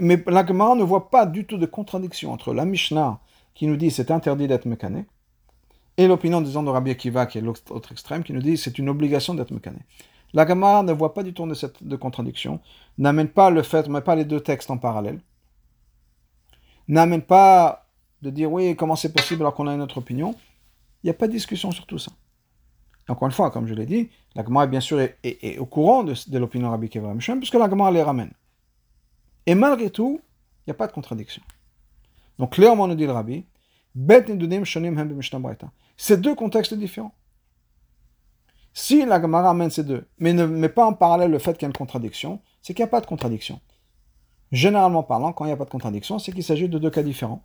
Mais l'agma ne voit pas du tout de contradiction entre la Mishnah qui nous dit c'est interdit d'être mécané, et l'opinion disons de Rabbi Akiva, qui est l'autre extrême, qui nous dit c'est une obligation d'être mécané. La ne voit pas du tout de de contradiction, n'amène pas le fait, met pas les deux textes en parallèle, n'amène pas de dire oui, comment c'est possible alors qu'on a une autre opinion. Il n'y a pas de discussion sur tout ça. Encore une fois, comme je l'ai dit, la Gemara bien sûr au courant de, l'opinion Rabbi Akiva puisque la les ramène. Et malgré tout, il n'y a pas de contradiction. Donc clairement, nous dit le Rabbi, c'est deux contextes différents. Si la Gemara amène ces deux, mais ne met pas en parallèle le fait qu'il y a une contradiction, c'est qu'il n'y a pas de contradiction. Généralement parlant, quand il n'y a pas de contradiction, c'est qu'il s'agit de deux cas différents,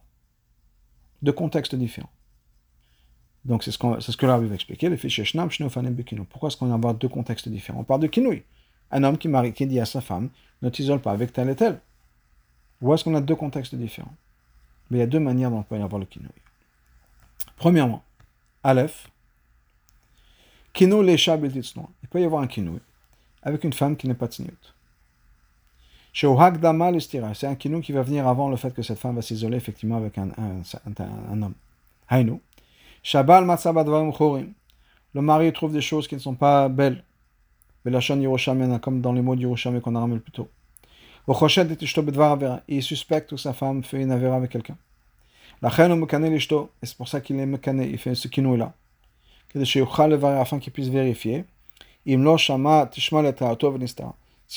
de contextes différents. Donc c'est ce, ce que va expliquer, le Pourquoi est-ce qu'on va avoir deux contextes différents? On parle de kinouï. Un homme qui, marie, qui dit à sa femme, ne t'isole pas avec tel et tel. Ou est-ce qu'on a deux contextes différents? Mais il y a deux manières dont on peut y avoir le kinouï. Premièrement, Aleph, Kino Lesha Il peut y avoir un kinouï avec une femme qui n'est pas tsniout. C'est un kinou qui va venir avant le fait que cette femme va s'isoler effectivement avec un, homme. Le mari trouve des choses qui ne sont pas belles. Comme dans les mots d'Yerushalmi qu'on a ramené plus tôt. Il suspecte que sa femme fait une avéra avec quelqu'un. La et c'est pour ça qu'il est mekané, il fait ce kinou là. Afin qu'il puisse vérifier. Si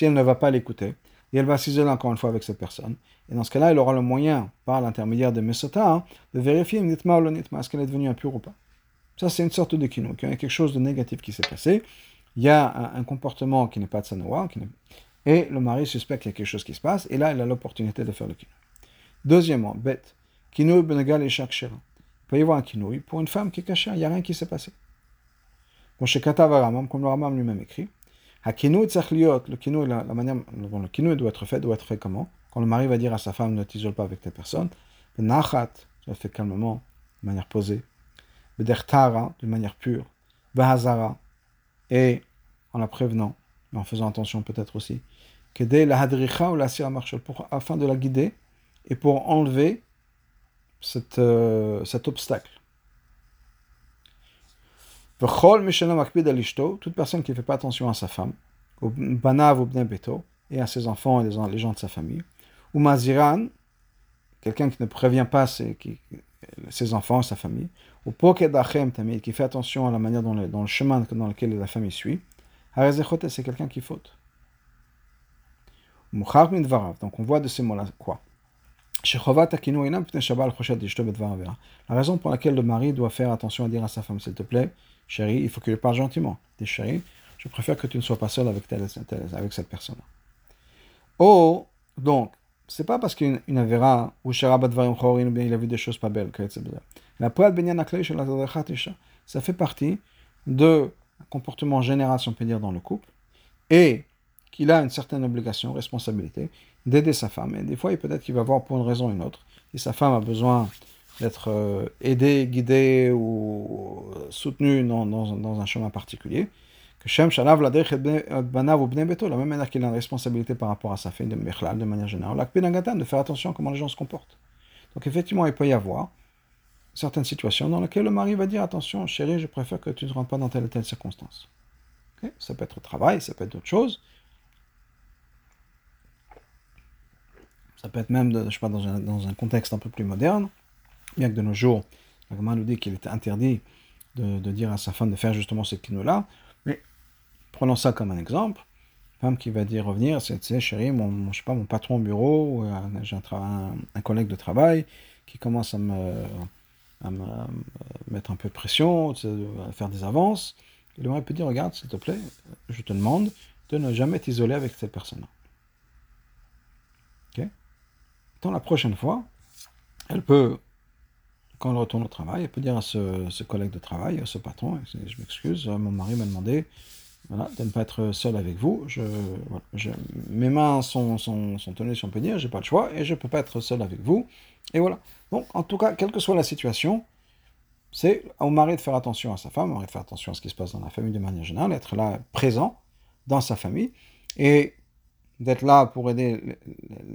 elle ne va pas l'écouter, elle va s'isoler encore une fois avec cette personne. Et dans ce cas-là, il aura le moyen, par l'intermédiaire de Mesota, de vérifier est-ce qu'elle est devenue impure ou pas. Ça, c'est une sorte de kinou. Il y a quelque chose de négatif qui s'est passé. Il y a un, comportement qui n'est pas de sanoa, et le mari suspecte qu'il y a quelque chose qui se passe, et là, il a l'opportunité de faire le kinou. Deuxièmement, bête. Kinouï benegal et chaque Il peut y avoir un kinouï pour une femme qui est cachée, il n'y a rien qui s'est passé. Comme chez Ramam, comme le Ramam lui-même écrit, le kinouï, la, la manière dont le kinouï doit être fait, doit être fait comment? Quand le mari va dire à sa femme, ne t'isole pas avec tes personnes, le nachat, ça fait calmement, de manière posée, le dertara, de manière pure, hazara, et en la prévenant, mais en faisant attention peut-être aussi, la hadricha ou la sira afin de la guider et pour enlever euh, cet obstacle. Toute personne qui ne fait pas attention à sa femme, au banav ou et à ses enfants et les gens de sa famille, ou maziran, quelqu'un qui ne prévient pas ses, enfants sa famille, ou pokedachem qui fait attention à la manière dans le chemin dans lequel la famille suit, c'est quelqu'un qui faute. Donc on voit de ces mots-là quoi la raison pour laquelle le mari doit faire attention à dire à sa femme, s'il te plaît, chérie, il faut qu'il parle gentiment. Chérie, je préfère que tu ne sois pas seul avec, avec cette personne. Oh, donc, c'est pas parce qu'il Avera ou il a vu des choses pas belles, la ça fait partie de comportement général, si on peut dire, dans le couple, et qu'il a une certaine obligation, responsabilité, d'aider sa femme. Et des fois, peut-être qu'il va voir pour une raison ou une autre. Si sa femme a besoin d'être euh, aidée, guidée ou soutenue dans, dans, un chemin particulier, que Shem Shalav la Banav ou Beto, la même manière qu'il a une responsabilité par rapport à sa fille de de manière générale, de faire attention à comment les gens se comportent. Donc effectivement, il peut y avoir certaines situations dans lesquelles le mari va dire attention, chérie, je préfère que tu ne rentres pas dans telle ou telle circonstance. Ça peut être au travail, ça peut être d'autres choses. Ça peut être même, sais pas, dans un, contexte un peu plus moderne, bien que de nos jours, la nous dit qu'il était interdit de, dire à sa femme de faire justement ce kino-là. Mais prenons ça comme un exemple. Femme qui va dire revenir, c'est, sais, chérie, mon, je sais pas, mon patron au bureau, j'ai un, collègue de travail qui commence à me, mettre un peu de pression, à faire des avances. Le mari peut dire, regarde, s'il te plaît, je te demande de ne jamais t'isoler avec cette personne-là. La prochaine fois, elle peut, quand elle retourne au travail, elle peut dire à ce, collègue de travail, à ce patron, je m'excuse, mon mari m'a demandé de ne pas être seul avec vous. Je, mes mains sont, sont, sont, tenues, si on peut dire, j'ai pas le choix, et je ne peux pas être seul avec vous. Et voilà. Donc, en tout cas, quelle que soit la situation, c'est au mari de faire attention à sa femme, au mari de faire attention à ce qui se passe dans la famille de manière générale, être là présent dans sa famille, et d'être là pour aider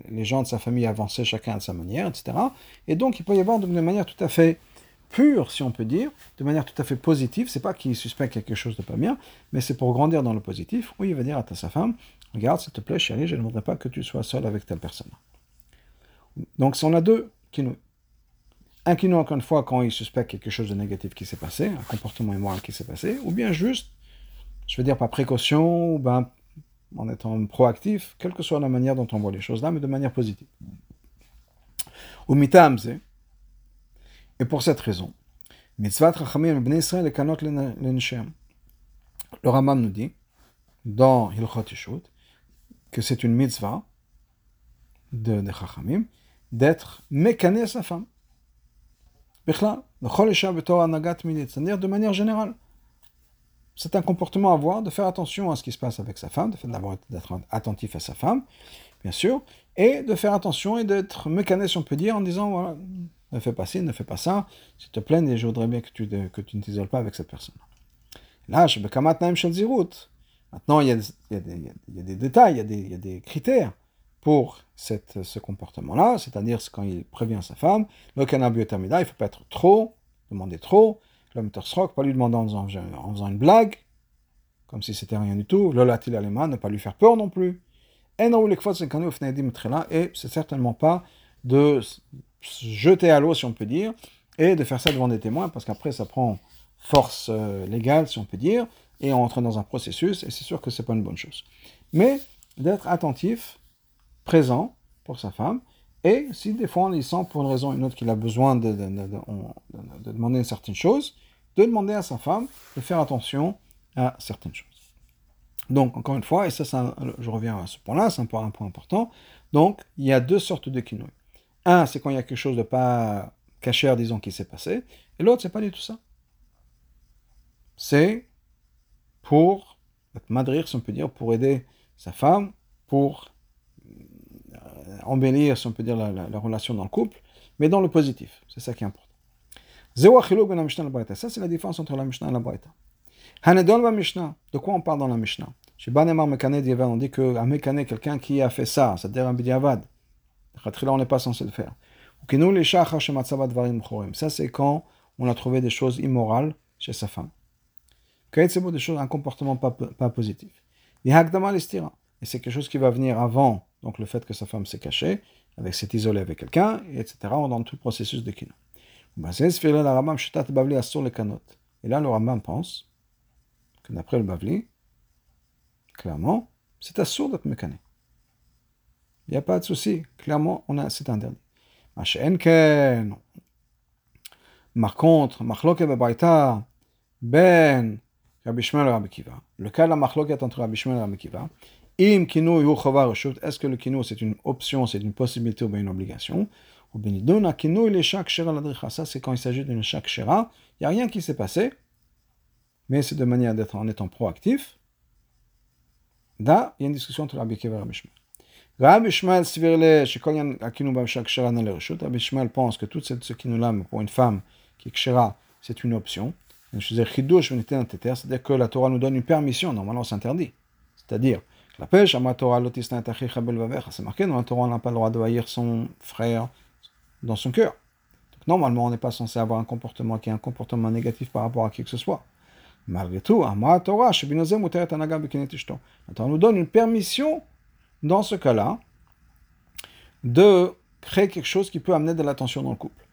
les gens de sa famille à avancer chacun de sa manière, etc. Et donc, il peut y avoir de manière tout à fait pure, si on peut dire, de manière tout à fait positive. C'est pas qu'il suspecte quelque chose de pas bien, mais c'est pour grandir dans le positif, où il va dire à sa femme, regarde, s'il te plaît, chérie, je ne voudrais pas que tu sois seul avec telle personne. Donc, si on a deux kinouïs, un kinouï, encore une fois, quand il suspecte quelque chose de négatif qui s'est passé, un comportement immoral qui s'est passé, ou bien juste, je veux dire, par précaution, ou ben, en étant proactif, quelle que soit la manière dont on voit les choses là, mais de manière positive. Ou mitamze, et pour cette raison, mitzvah rachamim bnei Israël et kanot Le Rambam nous dit, dans Hilchot Yishut, que c'est une mitzvah de, de Chachamim d'être mécané à sa femme. C'est-à-dire de manière générale. C'est un comportement à avoir, de faire attention à ce qui se passe avec sa femme, d'être attentif à sa femme, bien sûr, et de faire attention et d'être mécané, si on peut dire, en disant, voilà, ne fais pas ci, ne fais pas ça, s'il te plaît, et je voudrais bien que tu, ne t'isoles pas avec cette personne. Là, je Maintenant, il y, a, il, y a des, il y, a, des, détails, il y a des, critères pour ce comportement-là, c'est-à-dire quand il prévient sa femme, le cannabis il ne faut pas être trop, demander trop, le srock, pas lui demander en faisant, une blague, comme si c'était rien du tout, le latil alema, ne pas lui faire peur non plus. Et c'est certainement pas de jeter à l'eau, si on peut dire, et de faire ça devant des témoins, parce qu'après, ça prend force euh, légale, si on peut dire, et on entre dans un processus, et c'est sûr que c'est pas une bonne chose. Mais d'être attentif, présent pour sa femme, et si des fois y sent pour une raison ou une autre qu'il a besoin de, de, demander une certaine chose, de demander à sa femme de faire attention à certaines choses. Donc, encore une fois, et ça, je reviens à ce point-là, c'est un point, important. Donc, il y a deux sortes de quinoa. Un, c'est quand il y a quelque chose de pas caché, disons, qui s'est passé. Et l'autre, c'est pas du tout ça. C'est pour madrir, si on peut dire, pour aider sa femme, pour embellir, si on peut dire, la, relation dans le couple, mais dans le positif. C'est ça qui est important. Ça, c'est la différence entre la Mishnah et la Braïta. De quoi on parle dans la Mishnah? Chez Banemar Mekane on dit qu'un Mekane, quelqu'un qui a fait ça, c'est-à-dire un Bidiavad, on n'est pas censé le faire. Ça, c'est quand on a trouvé des choses immorales chez sa femme. Des choses, un comportement pas, pas positif. Et c'est quelque chose qui va venir avant donc le fait que sa femme s'est cachée, avec s'est isolée avec quelqu'un, etc. dans tout le processus de kino. Et là, le Rambam pense que d'après le Bavli, clairement, c'est assourd d'être mécané. Il n'y a pas de souci. Clairement, on a, c'est interdit. Par contre, ben Rabbi Shmuel Kiva. Le cas de la machloket entre Rabbi Shmuel et Rabbi Kiva. Est-ce que le kinu c'est une option, c'est une possibilité ou bien une obligation? Ça c'est quand il s'agit d'une chaque shera. Il n'y a rien qui s'est passé, mais c'est de manière d'être en étant proactif. Là, il y a une discussion entre Rabbi Kiva et Rabbi Shmuel. Rabbi Shmuel Rabbi pense que cette ce kinu-là, pour une femme qui est kshera, c'est une option. C'est-à-dire que la Torah nous donne une permission, normalement c'est interdit. C'est-à-dire, la pêche, c'est marqué dans la Torah, on n'a pas le droit de haïr son frère dans son cœur. Normalement, on n'est pas censé avoir un comportement qui est un comportement négatif par rapport à qui que ce soit. Malgré tout, Torah nous donne une permission dans ce cas-là, de créer quelque chose qui peut amener de l'attention dans le couple.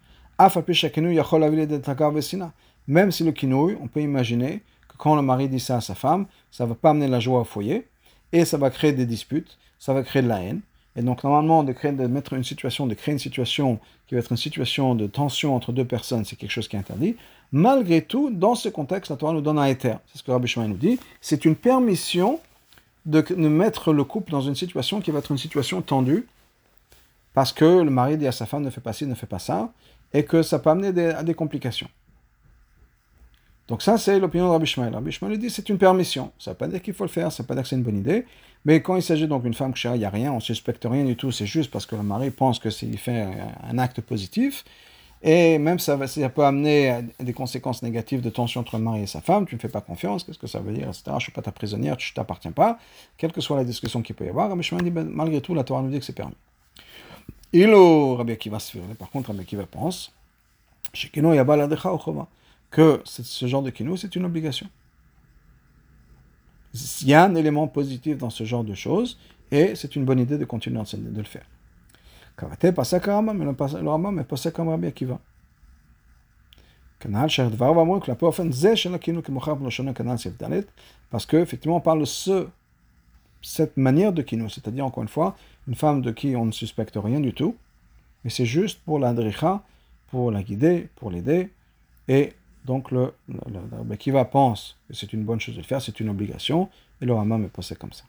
Même si le kinouille, on peut imaginer que quand le mari dit ça à sa femme, ça ne va pas amener la joie au foyer, et ça va créer des disputes, ça va créer de la haine. Et donc normalement, de, créer, de mettre une situation, de créer une situation qui va être une situation de tension entre deux personnes, c'est quelque chose qui est interdit. Malgré tout, dans ce contexte, la Torah nous donne un éther. C'est ce que Rabbi Shmuel nous dit. C'est une permission de, mettre le couple dans une situation qui va être une situation tendue parce que le mari dit à sa femme ne fais pas ci, ne fais pas ça, et que ça peut amener à des complications. Donc ça, c'est l'opinion de Rabbi Shmuel. Rabbi Shmuel dit c'est une permission. Ça ne veut pas dire qu'il faut le faire, ça ne veut pas dire que c'est une bonne idée. Mais quand il s'agit donc d'une femme que il n'y a rien, on ne suspecte rien du tout, c'est juste parce que le mari pense que s'il fait un acte positif, et même ça, ça peut amener à des conséquences négatives de tension entre le mari et sa femme, tu ne fais pas confiance, qu'est-ce que ça veut dire, etc. Je ne suis pas ta prisonnière, tu ne t'appartiens pas, quelle que soit la discussion qu'il peut y avoir. Rabbi Shmuel dit, ben, malgré tout, la Torah nous dit que c'est permis. Il Rabbi Akiva se par contre, Rabbi Akiva pense, que ce genre de kino, c'est une obligation. Il y a un élément positif dans ce genre de choses, et c'est une bonne idée de continuer de le faire. Kavate pas comme le Rambam est passé comme Rabbi Akiva. Parce que effectivement on parle de ce, cette manière de kino, c'est-à-dire encore une fois, une femme de qui on ne suspecte rien du tout, mais c'est juste pour l'adricha, pour la guider, pour l'aider, et donc le, le, Akiva pense que c'est une bonne chose de le faire, c'est une obligation, et le Rambam est passé comme ça.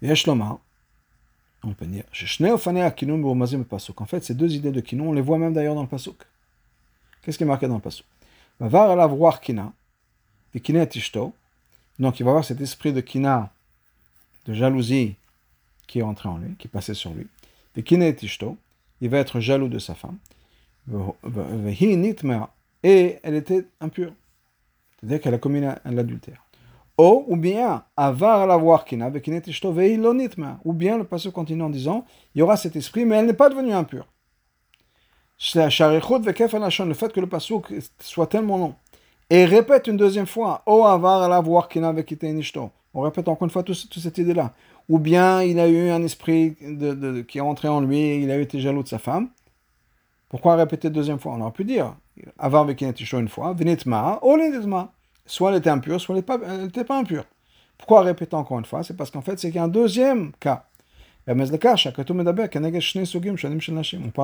Et Eshloma, on peut dire, en fait, ces deux idées de Kinon, on les voit même d'ailleurs dans le Pasuk. Qu'est-ce qui est marqué dans le Pasuk? Donc il va avoir cet esprit de Kina, de jalousie, qui est entré en lui, qui passait sur lui. Il va être jaloux de sa femme. Et elle était impure. C'est-à-dire qu'elle a commis l'adultère. Ou, ou bien, avar la voir kina, ou bien le passage continue en disant, il y aura cet esprit, mais elle n'est pas devenue impure. Le fait que le passage soit tellement long, et répète une deuxième fois, O avar la voir kina, on répète encore une fois toute, cette idée-là. Ou bien il a eu un esprit qui est entré en lui, il a été jaloux de sa femme. Pourquoi répéter deuxième fois? On aurait pu dire, avar vekinetishto une fois, venitma, o Soit elle était impure, soit elle n'était pas, impure. Pourquoi répéter encore une fois? C'est parce qu'en fait, c'est qu'il y a un deuxième cas. On parle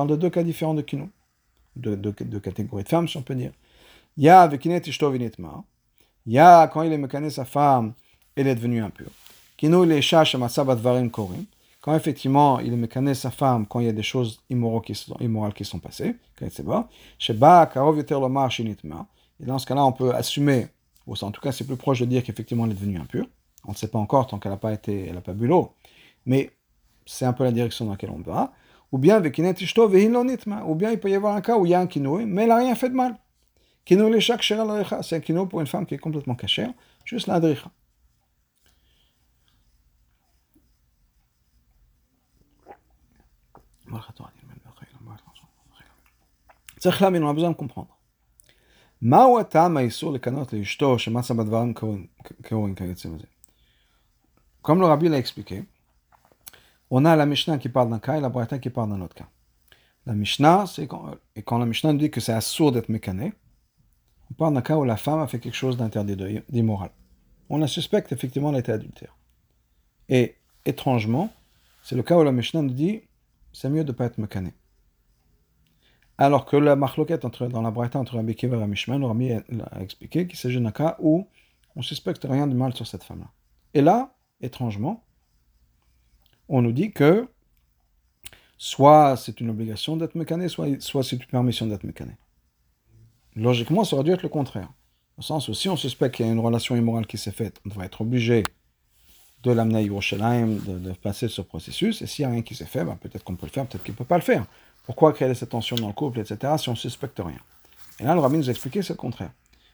de deux cas différents de kino, de deux catégories de femmes, si on peut dire. Il y a il y quand il est mécané sa femme, elle est devenue impure. Kino il est korim. Quand effectivement il mécané sa femme, quand il y a des choses immorales qui sont, immorales qui sont passées, et dans ce cas-là, on peut assumer ou en tout cas c'est plus proche de dire qu'effectivement elle est devenue impure. On ne sait pas encore tant qu'elle n'a pas été, elle n'a pas bu l'eau. Mais c'est un peu la direction dans laquelle on va. Ou bien ou bien il peut y avoir un cas où il y a un kinoé, mais elle n'a rien fait de mal. C'est un kino pour une femme qui est complètement cachée, juste la on a besoin de comprendre. Comme le rabbi l'a expliqué, on a la Mishnah qui parle d'un cas et la Braïta qui parle d'un autre cas. La Mishnah, c'est quand, et quand la Mishnah dit que c'est assourd d'être mécané, on parle d'un cas où la femme a fait quelque chose d'interdit, d'immoral. On la suspecte effectivement, elle était adultère. Et étrangement, c'est le cas où la Mishnah nous dit c'est mieux de ne pas être mécané. Alors que la marloquette dans la Braïta entre Rabbi Kiva et Rabbi Shmuel, Rabbi a expliqué qu'il s'agit d'un cas où on ne suspecte rien de mal sur cette femme-là. Et là, étrangement, on nous dit que soit c'est une obligation d'être mécané, soit, soit c'est une permission d'être mécané. Logiquement, ça aurait dû être le contraire. Au sens où si on suspecte qu'il y a une relation immorale qui s'est faite, on devrait être obligé de l'amener à Yerushalayim, de, passer ce processus, et s'il n'y a rien qui s'est fait, ben, peut-être qu'on peut le faire, peut-être qu'il ne peut pas le faire. Pourquoi créer cette tension dans le couple, etc., si on ne suspecte rien? Et là, le rabbi nous a expliqué, c'est le contraire.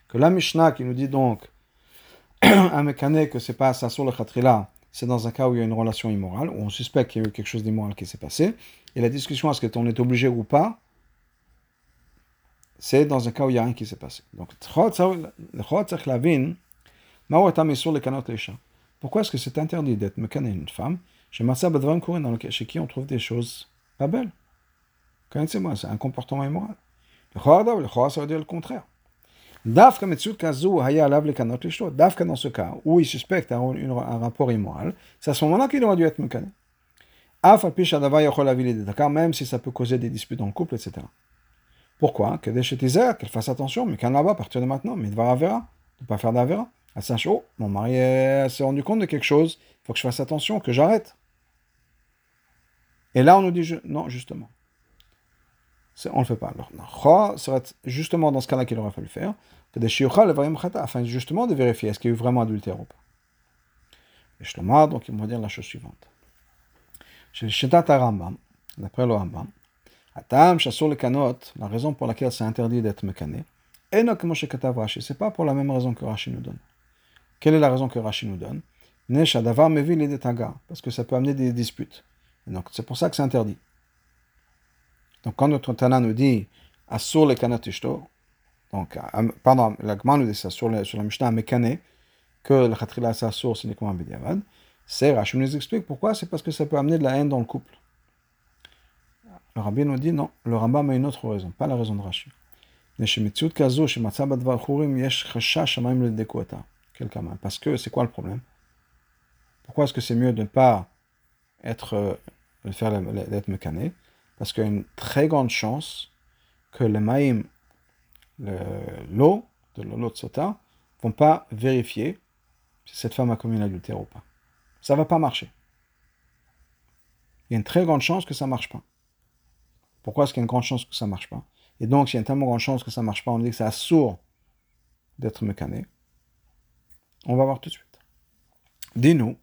Que la Mishnah qui nous dit donc, *clears throat* un mécané que c'est pas ça sur le khatrila, c'est dans un cas où il y a une relation immorale, où on suspecte qu'il y a eu quelque chose d'immoral qui s'est passé, et la discussion est-ce qu'on est obligé ou pas, c'est dans un cas où il n'y a rien qui s'est passé. Donc, pourquoi est-ce que c'est interdit d'être mécané une femme? Chez chez qui on trouve des choses pas belles Connaissez-moi, c'est un comportement immoral. Le le chorda, ça veut dire le contraire. Dafka Kazu Haya Lishto. Dafka dans ce cas où il suspecte un, rapport immoral, c'est à ce moment-là qu'il aurait dû être mekané. Af al Pisha Dava Yochol Avili Dakar, même si ça peut causer des disputes dans le couple, etc. Pourquoi? Que des qu'elle fasse attention, mais qu'elle là-bas, à partir de maintenant, mais de ne pas faire d'Avera. Elle sache, oh, mon mari s'est rendu compte de quelque chose, il faut que je fasse attention, que j'arrête. Et là, on nous dit non, justement. On ne le fait pas. Alors, serait justement dans ce cas-là qu'il aurait fallu faire, afin justement de vérifier est-ce qu'il y a eu vraiment adultère ou pas. Et Shlomar, donc il va dire la chose suivante. Chez le Shetat Rambam, d'après le Rambam, Atam, Chassur le Kanot, la raison pour laquelle c'est interdit d'être mekané, et non comme Katav Rashi, c'est pas pour la même raison que Rashi nous donne. Quelle est la raison que Rashi nous donne? Parce que ça peut amener des disputes. donc c'est pour ça que c'est interdit. Donc quand notre Tana nous dit Assur le Kanot Ishto, donc, pardon, la nous dit ça sur, la Mishnah Mekané, que le Khatrila c'est Assur, c'est uniquement un Bediavad. C'est Rashi nous explique pourquoi, c'est parce que ça peut amener de la haine dans le couple. Le Rabbi nous dit non, le Rambam a une autre raison, pas la raison de Rashi. Parce que c'est quoi le problème? Pourquoi est-ce que c'est mieux de ne pas être, euh, de faire mécané? Parce qu'il y a une très grande chance que le maïm, l'eau de l'eau de sota, vont pas vérifier si cette femme a commis un adultère ou pas. Ça va pas marcher. Il y a une très grande chance que ça marche pas. Pourquoi est-ce qu'il y a une grande chance que ça ne marche pas? Et donc, s'il y a une tellement grande chance que ça ne marche pas, on dit que c'est assourd d'être mécané. On va voir tout de suite. Dis-nous,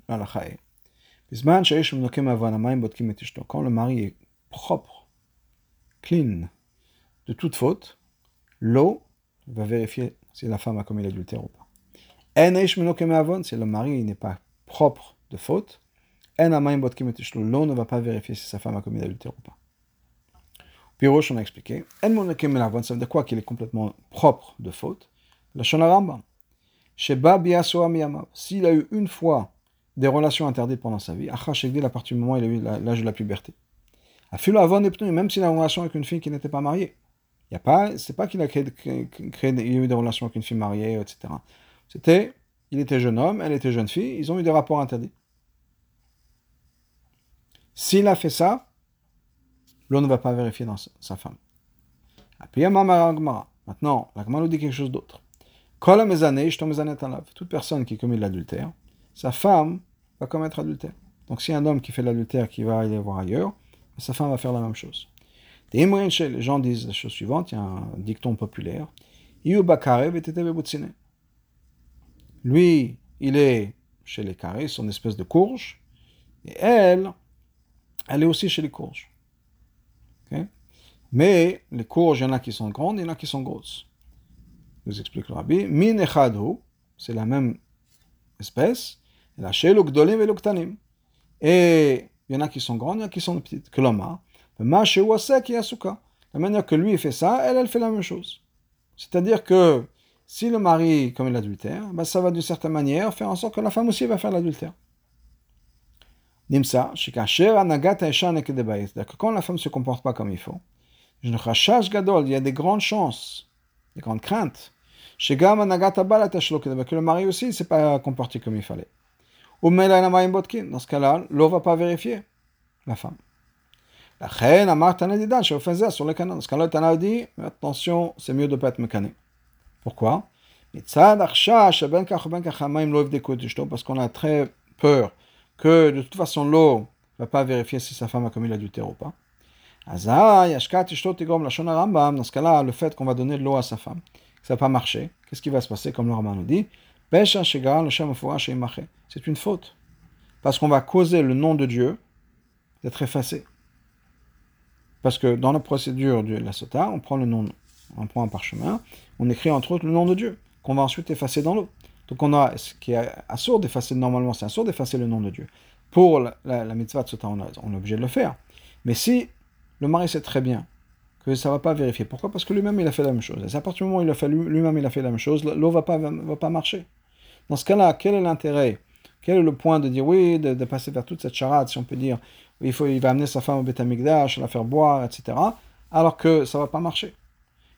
quand le mari est propre, clean, de toute faute, l'eau va vérifier si la femme a commis l'adultère ou pas. Si le mari n'est pas propre de faute, l'eau ne va pas vérifier si sa femme a commis l'adultère ou pas. Piroche, on a expliqué. ça veut dire quoi qu'il est complètement propre de faute? La Shonaramba. S'il a eu une fois des relations interdites pendant sa vie, à partir du moment où il a eu l'âge de la puberté. Même s'il a une relation avec une fille qui n'était pas mariée. Il y a pas, c'est pas qu'il a créé, créé, il a eu des relations avec une fille mariée, etc. C'était, il était jeune homme, elle était jeune fille, ils ont eu des rapports interdits. S'il a fait ça, l'on ne va pas vérifier dans sa femme. Maintenant, la nous dit quelque chose d'autre. Toute personne qui commet l'adultère, sa femme va commettre l'adultère. Donc si un homme qui fait l'adultère qui va aller voir ailleurs, sa femme va faire la même chose. Les gens disent la chose suivante, il y a un dicton populaire. Lui, il est chez les carrés, son espèce de courge, et elle, elle est aussi chez les courges. Mais les courges, il y en a qui sont grandes, il y en a qui sont grosses. Nous explique le rabbi. Min c'est la même espèce. Et il y en a qui sont grandes, il y en a qui sont petites. Que l'homme a. La manière que lui fait ça, elle, elle fait la même chose. C'est-à-dire que si le mari commet l'adultère, ben ça va d'une certaine manière faire en sorte que la femme aussi va faire l'adultère. Nimsa, c'est-à-dire que quand la femme ne se comporte pas comme il faut, il y a des grandes chances, des grandes craintes, que le mari aussi ne s'est pas comporté comme il fallait. Dans ce cas-là, l'eau ne va pas vérifier la femme. La reine a sur le canon. Dans ce cas-là, Tana dit attention, c'est mieux de ne pas être mécané. Pourquoi Parce qu'on a très peur que de toute façon l'eau ne va pas vérifier si sa femme a commis l'adultère ou pas. Dans ce cas-là, le fait qu'on va donner de l'eau à sa femme, ça va pas marcher, qu'est-ce qui va se passer, comme le Rambam nous dit C'est une faute. Parce qu'on va causer le nom de Dieu d'être effacé. Parce que dans la procédure de la sota, on prend le nom, on prend un parchemin, on écrit entre autres le nom de Dieu, qu'on va ensuite effacer dans l'eau. Donc on a ce qui est assourd d'effacer normalement, c'est assourd d'effacer le nom de Dieu. Pour la, la, mitzvah de sota, on, on est obligé de le faire. Mais si le mari sait très bien que ça va pas vérifier. Pourquoi? Parce que lui-même, il a fait la même chose. Et à partir du moment où il a fait lui-même, il a fait la même chose, l'eau va pas, va pas marcher. Dans ce cas-là, quel est l'intérêt? Quel est le point de dire oui, de, passer vers toute cette charade, si on peut dire, il, faut, il va amener sa femme au Betamikdash, la faire boire, etc., alors que ça va pas marcher.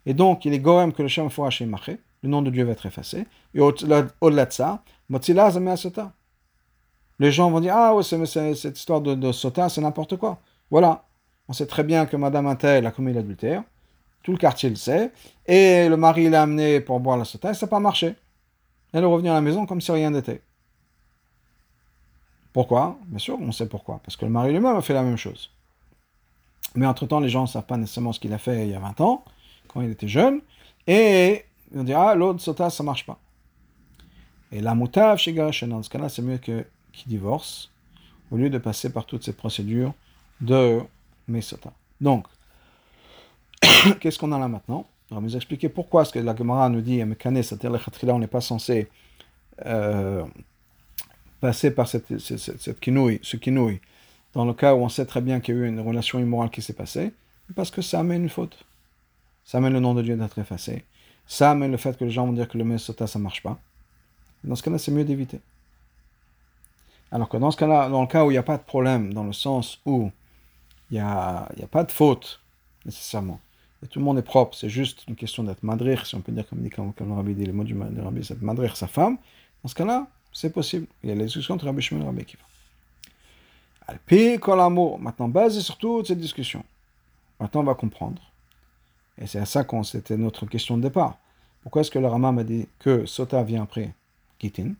Et donc, il est goem que le Shem chez marché, le nom de Dieu va être effacé. Et au-delà de ça, Motzila Sota. Les gens vont dire, ah ouais, cette histoire de, de Sota, c'est n'importe quoi. Voilà, on sait très bien que Madame Intel a commis l'adultère. Tout le quartier le sait. Et le mari l'a amené pour boire la sota et ça n'a pas marché. Elle est revenue à la maison comme si rien n'était. Pourquoi? Bien sûr, on sait pourquoi. Parce que le mari lui-même a fait la même chose. Mais entre-temps, les gens ne savent pas nécessairement ce qu'il a fait il y a 20 ans, quand il était jeune, et vont dire, ah, l'autre sota, ça marche pas. Et la moutav chez dans ce cas-là, c'est mieux qu'il divorce, au lieu de passer par toutes ces procédures de Mesota. Donc, *coughs* qu'est-ce qu'on a là maintenant? On va vous expliquer pourquoi est-ce que la Gemara nous dit, c'est-à-dire on n'est pas censé euh, passer par cette, cette, cette, quinouille, ce quinouille, dans le cas où on sait très bien qu'il y a eu une relation immorale qui s'est passée, parce que ça amène une faute. Ça amène le nom de Dieu d'être effacé. Ça amène le fait que les gens vont dire que le Mesota, ça ne marche pas. Dans ce cas-là, c'est mieux d'éviter. Alors que dans ce cas-là, dans le cas où il n'y a pas de problème, dans le sens où il n'y a, a pas de faute, nécessairement, et tout le monde est propre, c'est juste une question d'être madrir, si on peut dire comme dit comme, le rabbi dit, le mot du rabbi, c'est madrir sa femme, dans ce cas-là, c'est possible. Il y a les discussions entre Rabbi Shmuel et Rabbi Kiva. Alpi kol amour, maintenant basé sur toutes ces discussions. Maintenant on va comprendre. Et c'est à ça qu'on c'était notre question de départ. Pourquoi est-ce que le Rambam a dit que Sota vient après Gitin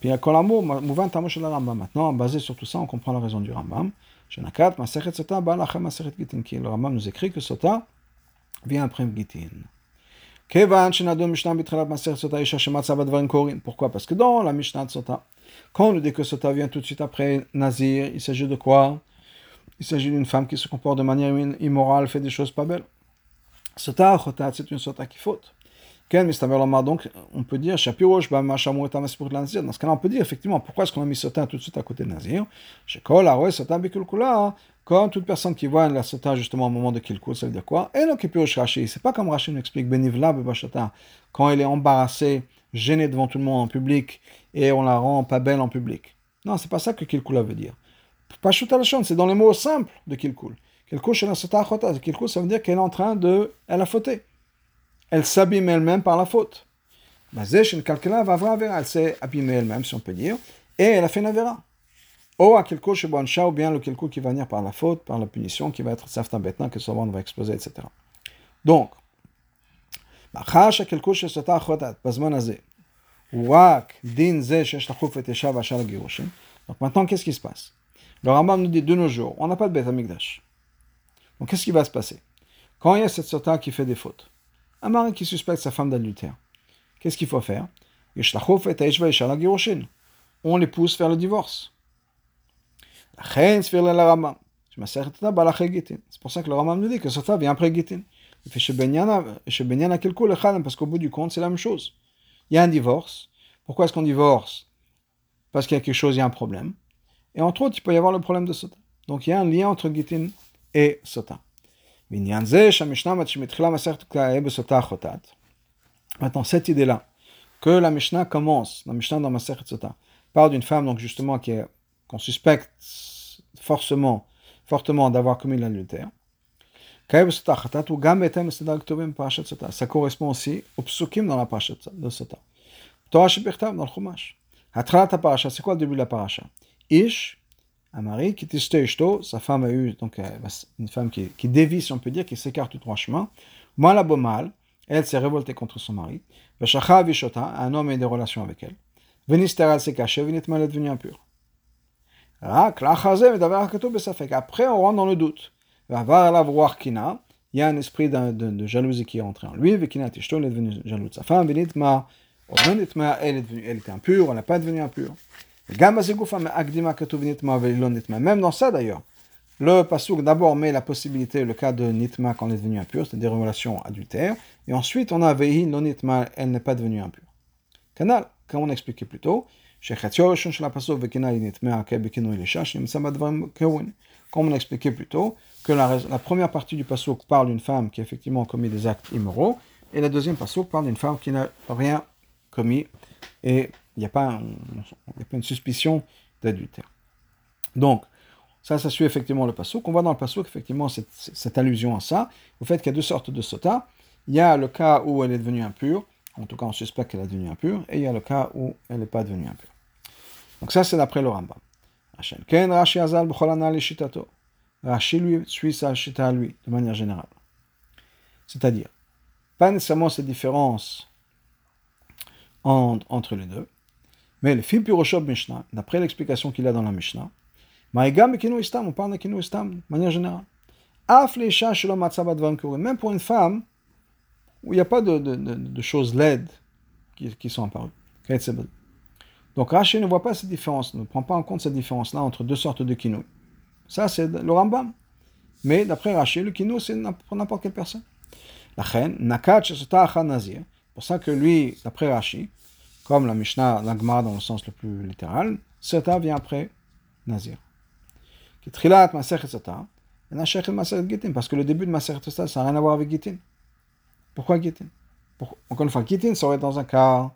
Puis kol amour, mouvant chez le Rambam. Maintenant, basé sur tout ça, on comprend la raison du Rambam. Sota Gitin. Le Rambam nous écrit que Sota vient après Gitin. Pourquoi Parce que dans la Mishnah de Sota, quand on nous dit que Sota vient tout de suite après Nazir, il s'agit de quoi Il s'agit d'une femme qui se comporte de manière immorale, fait des choses pas belles. Sota, c'est une Sota qui faute. Donc, on peut dire, dans ce cas-là, on peut dire effectivement pourquoi est-ce qu'on a mis Sota tout de suite à côté de Nazir? Quand toute personne qui voit la Sota justement au moment de Kilkul, ça veut dire quoi? Et donc, Rashi, c'est pas comme Rashi nous explique Benivla Bebashata, quand elle est embarrassée, gênée devant tout le monde en public, et on la rend pas belle en public. Non, c'est pas ça que Kilkul veut dire. Pas la c'est dans les mots simples de Kilkul. Kilkul, ça veut dire qu'elle est en train de. Elle a fauté elle s'abîme elle-même par la faute. Elle s'est abîmée elle-même, si on peut dire, et elle a fait une avéra. Ou à quelque chose ou bien le quelque qui va venir par la faute, par la punition, qui va être certain bêtement que son ventre va exploser, etc. Donc, donc maintenant, qu'est-ce qui se passe? Le Rambam nous dit de nos jours, on n'a pas de bête amigdash. Donc qu'est-ce qui va se passer? Quand il y a cette sota qui fait des fautes, un mari qui suspecte sa femme d'adultère. Qu'est-ce qu'il faut faire? On les pousse vers le divorce. C'est pour ça que le Ramam nous dit que Sota vient après Gitin. Parce qu'au bout du compte, c'est la même chose. Il y a un divorce. Pourquoi est-ce qu'on divorce? Parce qu'il y a quelque chose, il y a un problème. Et entre autres, il peut y avoir le problème de Sota. Donc il y a un lien entre Gitin et Sota. Maintenant, cette idée-là, que la Mishnah commence, la Mishnah dans Masechet Sota, parle d'une femme, donc justement, qu'on suspecte forcément, fortement d'avoir commis l'adultère. Ça correspond aussi aux psukim dans la parasha de Sota. Torah Shebechtav dans le Chumash. Hatralat parasha, c'est quoi le début de la parasha Ish un mari qui était sa femme a eu donc euh, une femme qui, qui dévie, si on peut dire, qui s'écarte du droit chemin. Mal mal, elle s'est révoltée contre son mari. Un homme a eu des relations avec elle. Venister s'est caché, Venitmal est devenu impur. Après, on rentre dans le doute. Il y a un esprit de, de, jalousie qui est entré en lui. Vekina il est devenu jaloux de sa femme. Venitma, elle était impure, elle n'a pas devenu impure. Même dans ça d'ailleurs, le pasouk d'abord met la possibilité, le cas de nitma quand est devenue impure, c'est-à-dire une relation adultère, et ensuite on a vehi non nitma, elle n'est pas devenue impure. Canal, comme on expliquait plus tôt, comme on expliquait plus tôt, que la, la première partie du pasouk parle d'une femme qui a effectivement commis des actes immoraux, et la deuxième pasouk parle d'une femme qui n'a rien commis et n'y a, pas une suspicion d'adultère. Donc, ça, ça suit effectivement le pasouk. On voit dans le pasouk effectivement cette, cette, allusion à ça, au fait qu'il y a deux sortes de sota. Il y a le cas où elle est devenue impure, en tout cas on suspecte qu'elle est devenue impure, et il y a le cas où elle n'est pas devenue impure. Donc ça c'est d'après le Rambam. Rashi lui suit sa shita à lui, de manière générale. C'est-à-dire, pas nécessairement cette différence entre les deux, mais le Fil Piroshov Mishnah, d'après l'explication qu'il a dans la Mishnah, Maïgam et Istam, on parle de Kinu Istam, de manière générale. Af les Même pour une femme, où il n'y a pas de, de, choses laides qui, qui sont apparues. Donc Rashi ne voit pas cette différence, ne prend pas en compte cette différence-là entre deux sortes de kinu. Ça, c'est le Rambam. Mais d'après Rashi, le kinu, c'est pour n'importe quelle personne. La reine, nakat nazir. pour ça que lui, d'après Rashi, comme la Mishnah, la Gemara dans le sens le plus littéral, Sota vient après Nazir. Trilat Masechet Sota, et Masechet Gittin, parce que le début de Masechet Sota, ça n'a rien à voir avec Gittin. Pourquoi Gittin? Encore une fois, Gittin, ça aurait dans un cas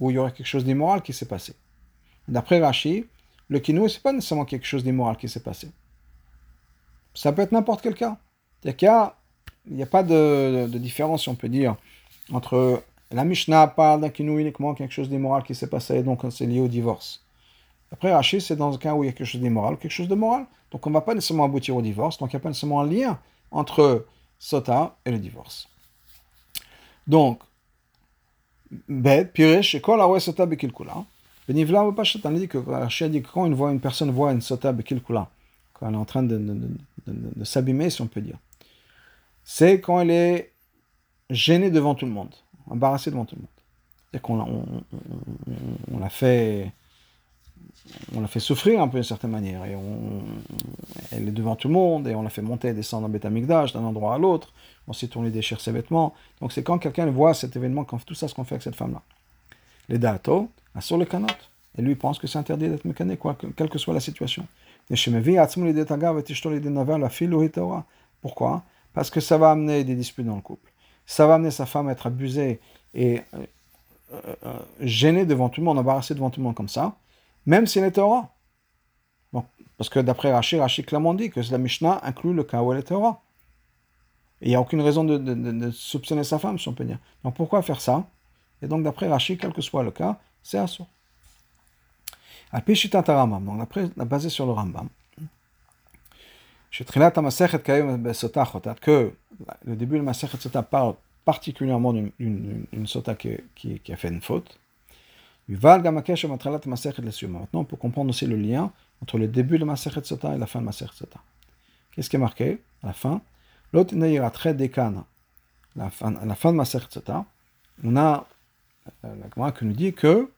où il y aurait quelque chose d'immoral qui s'est passé. D'après Rashi, le kinou, c'est pas nécessairement quelque chose d'immoral qui s'est passé. Ça peut être n'importe quel cas. Il n'y a, pas de, différence, si on peut dire, entre la Mishnah parle d'un kinou uniquement quelque chose d'immoral qui s'est passé, donc c'est lié au divorce. Après Rashi, c'est dans un cas où il y a quelque chose d'immoral, quelque chose de moral. Donc on ne va pas nécessairement aboutir au divorce, donc il n'y a pas nécessairement un lien entre Sota et le divorce. Donc, Bet, Piresh, et Kol Sota Bekilkula. Benivla ou Pachat, on dit que Rashi dit que quand une, voit, une personne voit une Sota Bekilkula, quand elle est en train de, de, de s'abîmer, si on peut dire, c'est quand elle est gênée devant tout le monde, embarrassée devant tout le monde. C'est qu'on on, on, on l'a fait on l'a fait souffrir un peu d'une certaine manière. Et elle est devant tout le monde, et on l'a fait monter et descendre en Betamikdash d'un endroit à l'autre. On lui déchire ses vêtements. Donc, c'est quand quelqu'un voit cet événement, quand tout ça, ce qu'on fait avec cette femme-là. Les dato, sur le canot. Et lui pense que c'est interdit d'être quoi, quelle que soit la situation. Pourquoi? Parce que ça va amener des disputes dans le couple. Ça va amener sa femme à être abusée et euh, euh, euh gênée devant tout le monde, embarrassée devant tout le monde comme ça même s'il est Torah. Parce que d'après Rashi, Rashi clairement dit que la Mishnah inclut le cas où elle est Torah. il n'y a aucune raison de, soupçonner sa femme, si on peut dire. Donc pourquoi faire ça? Et donc d'après Rashi, quel que soit le cas, c'est assaut. Al-Pishitat Rambam, donc après, basé sur le Rambam. Que le début de Masechet Sota parle particulièrement d'une sota qui, qui, a fait une faute. Maintenant, on peut comprendre aussi le lien entre le début de Masechet Sota et la fin de Masechet Sota. Qu'est-ce qui est marqué? À la fin L'autre la fin, à la fin de Masechet Sota, on a euh, la Gemara qui nous dit que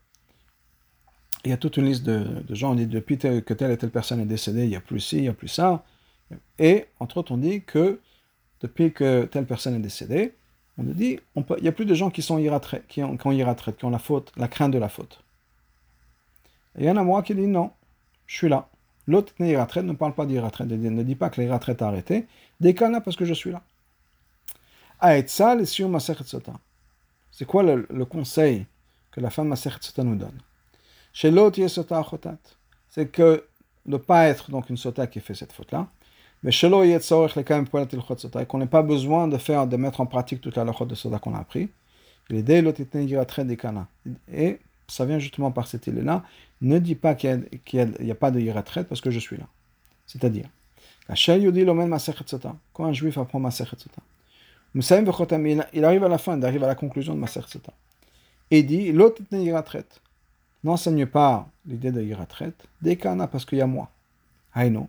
il y a toute une liste de, gens, on dit depuis que telle et telle personne est décédée, il n'y a plus ci, il n'y a plus ça. Et entre autres, on dit que depuis que telle personne est décédée, on nous dit, il n'y a plus de gens qui sont iratraites, qui ont, qui ont qui la faute, la crainte de la faute. Et il y en a moi qui dit non, je suis là. L'autre ne parle pas d'iratraite, ne dit pas que l'iratraite a arrêté. Décana parce que je suis là. les sur Sota. C'est quoi le, conseil que la femme Masechet Sota nous donne? Chez l'autre, c'est que ne pas être donc une sota qui fait cette faute-là, mais qu'on n'ait pas besoin de faire, de mettre en pratique toute la lachot de soda qu'on a appris. Et ça vient justement par cette idée-là. Ne dis pas qu'il n'y a, pas de yiratret parce que je suis là. C'est-à-dire, quand un juif apprend Masechet Sota, il arrive à la fin, il arrive à la conclusion de Masechet Sota. Et dit, l'autre N'enseigne pas l'idée de yiratret, parce qu'il y a moi. Haïno.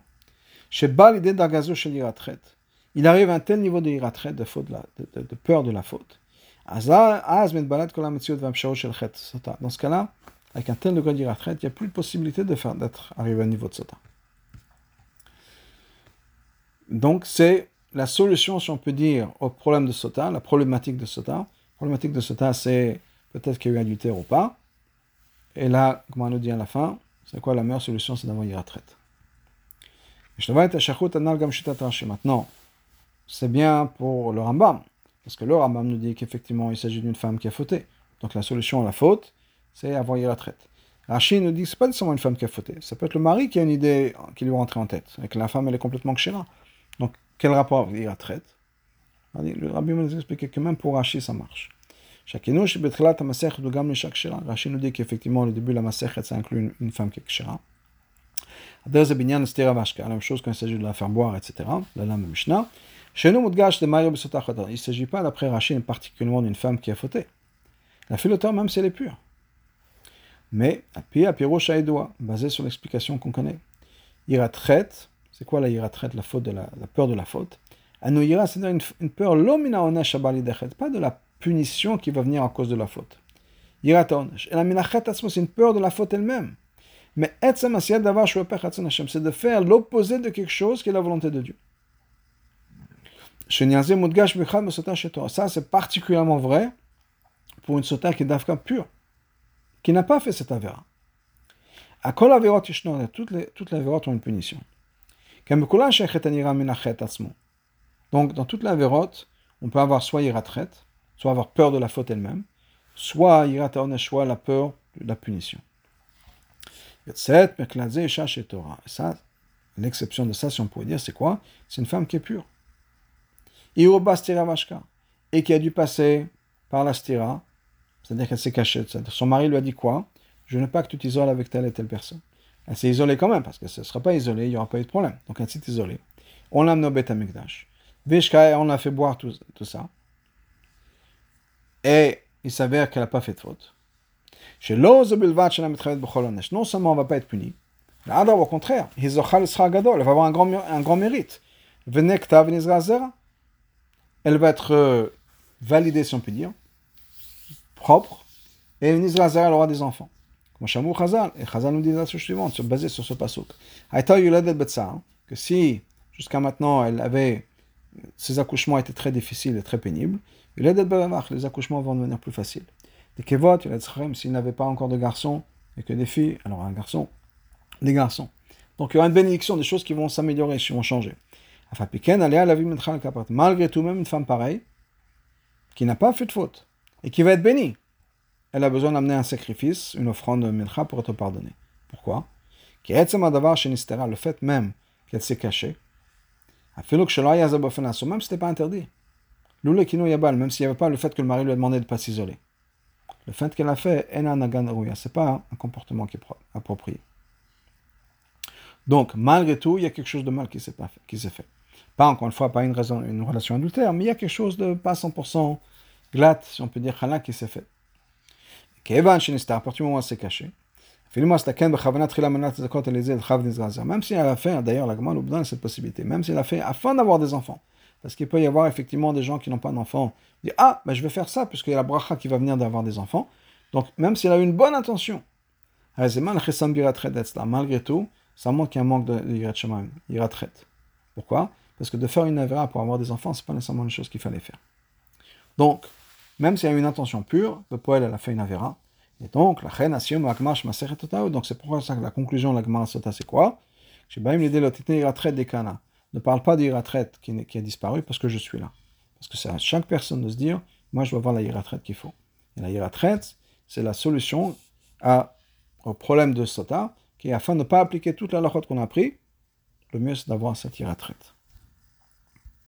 Il arrive à un tel niveau de iratret, de, de, de, de, peur de la faute. Dans ce cas-là, avec un tel degré d'iratret, il n'y a plus de possibilité de faire d'être arrivé à un niveau de sota. Donc c'est la solution, si on peut dire, au problème de sota, la problématique de sota. La problématique de sota, c'est peut-être qu'il y a eu adultère ou pas. Et là, comme on nous dit à la fin, c'est quoi la meilleure solution C'est d'avoir une. Maintenant, c'est bien pour le Rambam, parce que le Rambam nous dit qu'effectivement il s'agit d'une femme qui a fauté. Donc la solution à la faute, c'est avoir la traite. Rashi nous dit que ce n'est pas seulement une femme qui a fauté, ça peut être le mari qui a une idée qui lui rentre en tête, et que la femme elle est complètement kshira. Donc quel rapport avec la traite? Le Rabbi nous explique que même pour Rashi ça marche. Rashi nous dit qu'effectivement le début de la masechet ça inclut une, femme qui est kshira. La même chose quand il s'agit de la faire boire, etc. La lame Mishnah. Il ne s'agit pas, d'après Rachid, particulièrement d'une femme qui a fauté. La philoteur, même si elle est pure. Mais, basé sur l'explication qu'on connaît. iratret, c'est quoi la iratret, la faute de la, peur de la faute? Anu ira, c'est une, une peur l'omina onesh pas de la punition qui va venir à cause de la faute. Irat onesh. Et la minachet c'est une peur de la faute elle-même. Mais c'est de faire l'opposé de quelque chose qui est la volonté de Dieu. Ça, c'est particulièrement vrai pour une sota qui est d'Afka pure, qui n'a pas fait cette avéra. À kol averot toutes les, toutes les avérotes ont une punition. Donc, dans toutes les avérotes, on peut avoir soit iratret, soit avoir peur de la faute elle-même, soit irat soit la peur de la punition. Ça, l'exception de ça, si on pourrait dire, c'est quoi? C'est une femme qui est pure. Et qui a dû passer par la stira, c'est-à-dire qu'elle s'est cachée. Son mari lui a dit quoi? Je ne veux pas que tu t'isoles avec telle et telle personne. Elle s'est isolée quand même, parce que ce ne sera pas isolé, il n'y aura pas eu de problème. Donc elle s'est isolée. On l'a amenée au Beth Amikdash. on l'a fait boire tout, tout, ça. Et il s'avère qu'elle n'a pas fait de faute. Non seulement on ne va pas être puni, mais au contraire, elle va avoir un grand, un grand mérite. Elle va être validée, si on peut dire, propre, et elle aura des enfants. Comme Shamou Chazal, et Chazal nous dit la chose suivante, basé sur ce pasuk. que si jusqu'à maintenant elle avait, ses accouchements étaient très difficiles et très pénibles, les accouchements vont devenir plus faciles. Des kevot, s'il n'avait pas encore de garçons, et que des filles, alors un garçon, des garçons. Donc il y aura une bénédiction, des choses qui vont s'améliorer, qui vont changer. Malgré tout, même une femme pareille, qui n'a pas fait de faute, et qui va être bénie, elle a besoin d'amener un sacrifice, une offrande de mincha pour être pardonnée. Pourquoi? Le fait même qu'elle s'est cachée, même si ce n'était pas interdit. Même s'il n'y avait pas le fait que le mari lui a demandé de ne pas s'isoler. Le fait qu'elle a fait, ce n'est pas un comportement qui est approprié. Donc, malgré tout, il y a quelque chose de mal qui s'est fait. Pas, encore une fois, pas une, raison, une relation adultère, mais il y a quelque chose de pas 100% glatte, si on peut dire, qui s'est fait. Kevan Shinistar, à partir du moment où s'est caché, même si elle a fait, d'ailleurs, la Gemara nous donne cette possibilité, même si elle a fait afin d'avoir des enfants. Parce qu'il peut y avoir effectivement des gens qui n'ont pas d'enfants. Ils Ah, ben je vais faire ça, puisqu'il y a la bracha qui va venir d'avoir des enfants. Donc, même si elle a eu une bonne intention, malgré tout, ça montre qu'il y a un manque de yirat Pourquoi? Parce que de faire une avera pour avoir des enfants, c'est pas nécessairement une chose qu'il fallait faire. Donc, même s'il y a une intention pure, le poète elle a fait une avera. Et donc, la reine donc c'est pourquoi ça, la conclusion de la Gemara c'est quoi? Ne parle pas d'Iratret qui, qui a disparu parce que je suis là. Parce que c'est à chaque personne de se dire, moi je dois avoir la Iratret qu'il faut. Et la Iratret, c'est la solution au problème de Sota, qui est afin de ne pas appliquer toute la lachot qu'on a appris, le mieux c'est d'avoir cette Iratret.